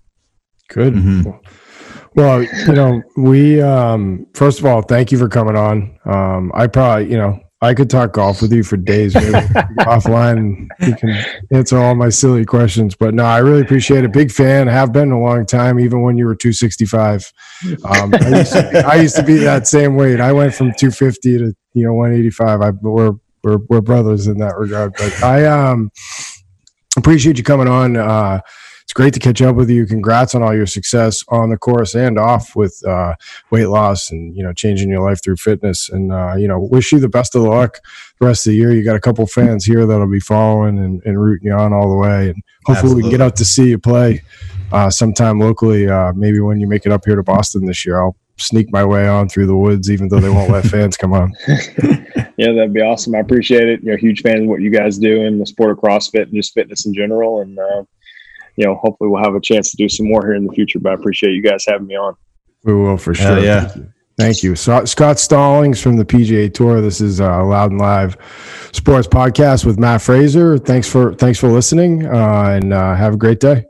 Good. Mhm. Well, you know, we um first of all, thank you for coming on. Um I probably, you know, I could talk golf with you for days maybe [LAUGHS] offline and you can answer all my silly questions. But no, I really appreciate it. Big fan, have been a long time, even when you were 265. Um I used to be, I used to be that same weight. I went from 250 to you know 185. I we're we're, we're brothers in that regard. But I um appreciate you coming on. Uh it's great to catch up with you. Congrats on all your success on the course and off with uh, weight loss and you know changing your life through fitness. And uh, you know, wish you the best of luck the rest of the year. You got a couple fans here that'll be following and, and rooting you on all the way. And hopefully, we can get out to see you play uh, sometime locally. Uh, maybe when you make it up here to Boston this year, I'll sneak my way on through the woods, even though they won't let [LAUGHS] fans come on. [LAUGHS] Yeah, that'd be awesome. I appreciate it. You're a huge fan of what you guys do in the sport of CrossFit and just fitness in general. And uh, you know, hopefully we'll have a chance to do some more here in the future. But I appreciate you guys having me on. We will for Hell sure. yeah. Thank you. Thank you. So, Scott Stallings from the PGA Tour. This is uh, Loud and Live Sports Podcast with Matt Fraser. Thanks for thanks for listening, uh, and uh, have a great day.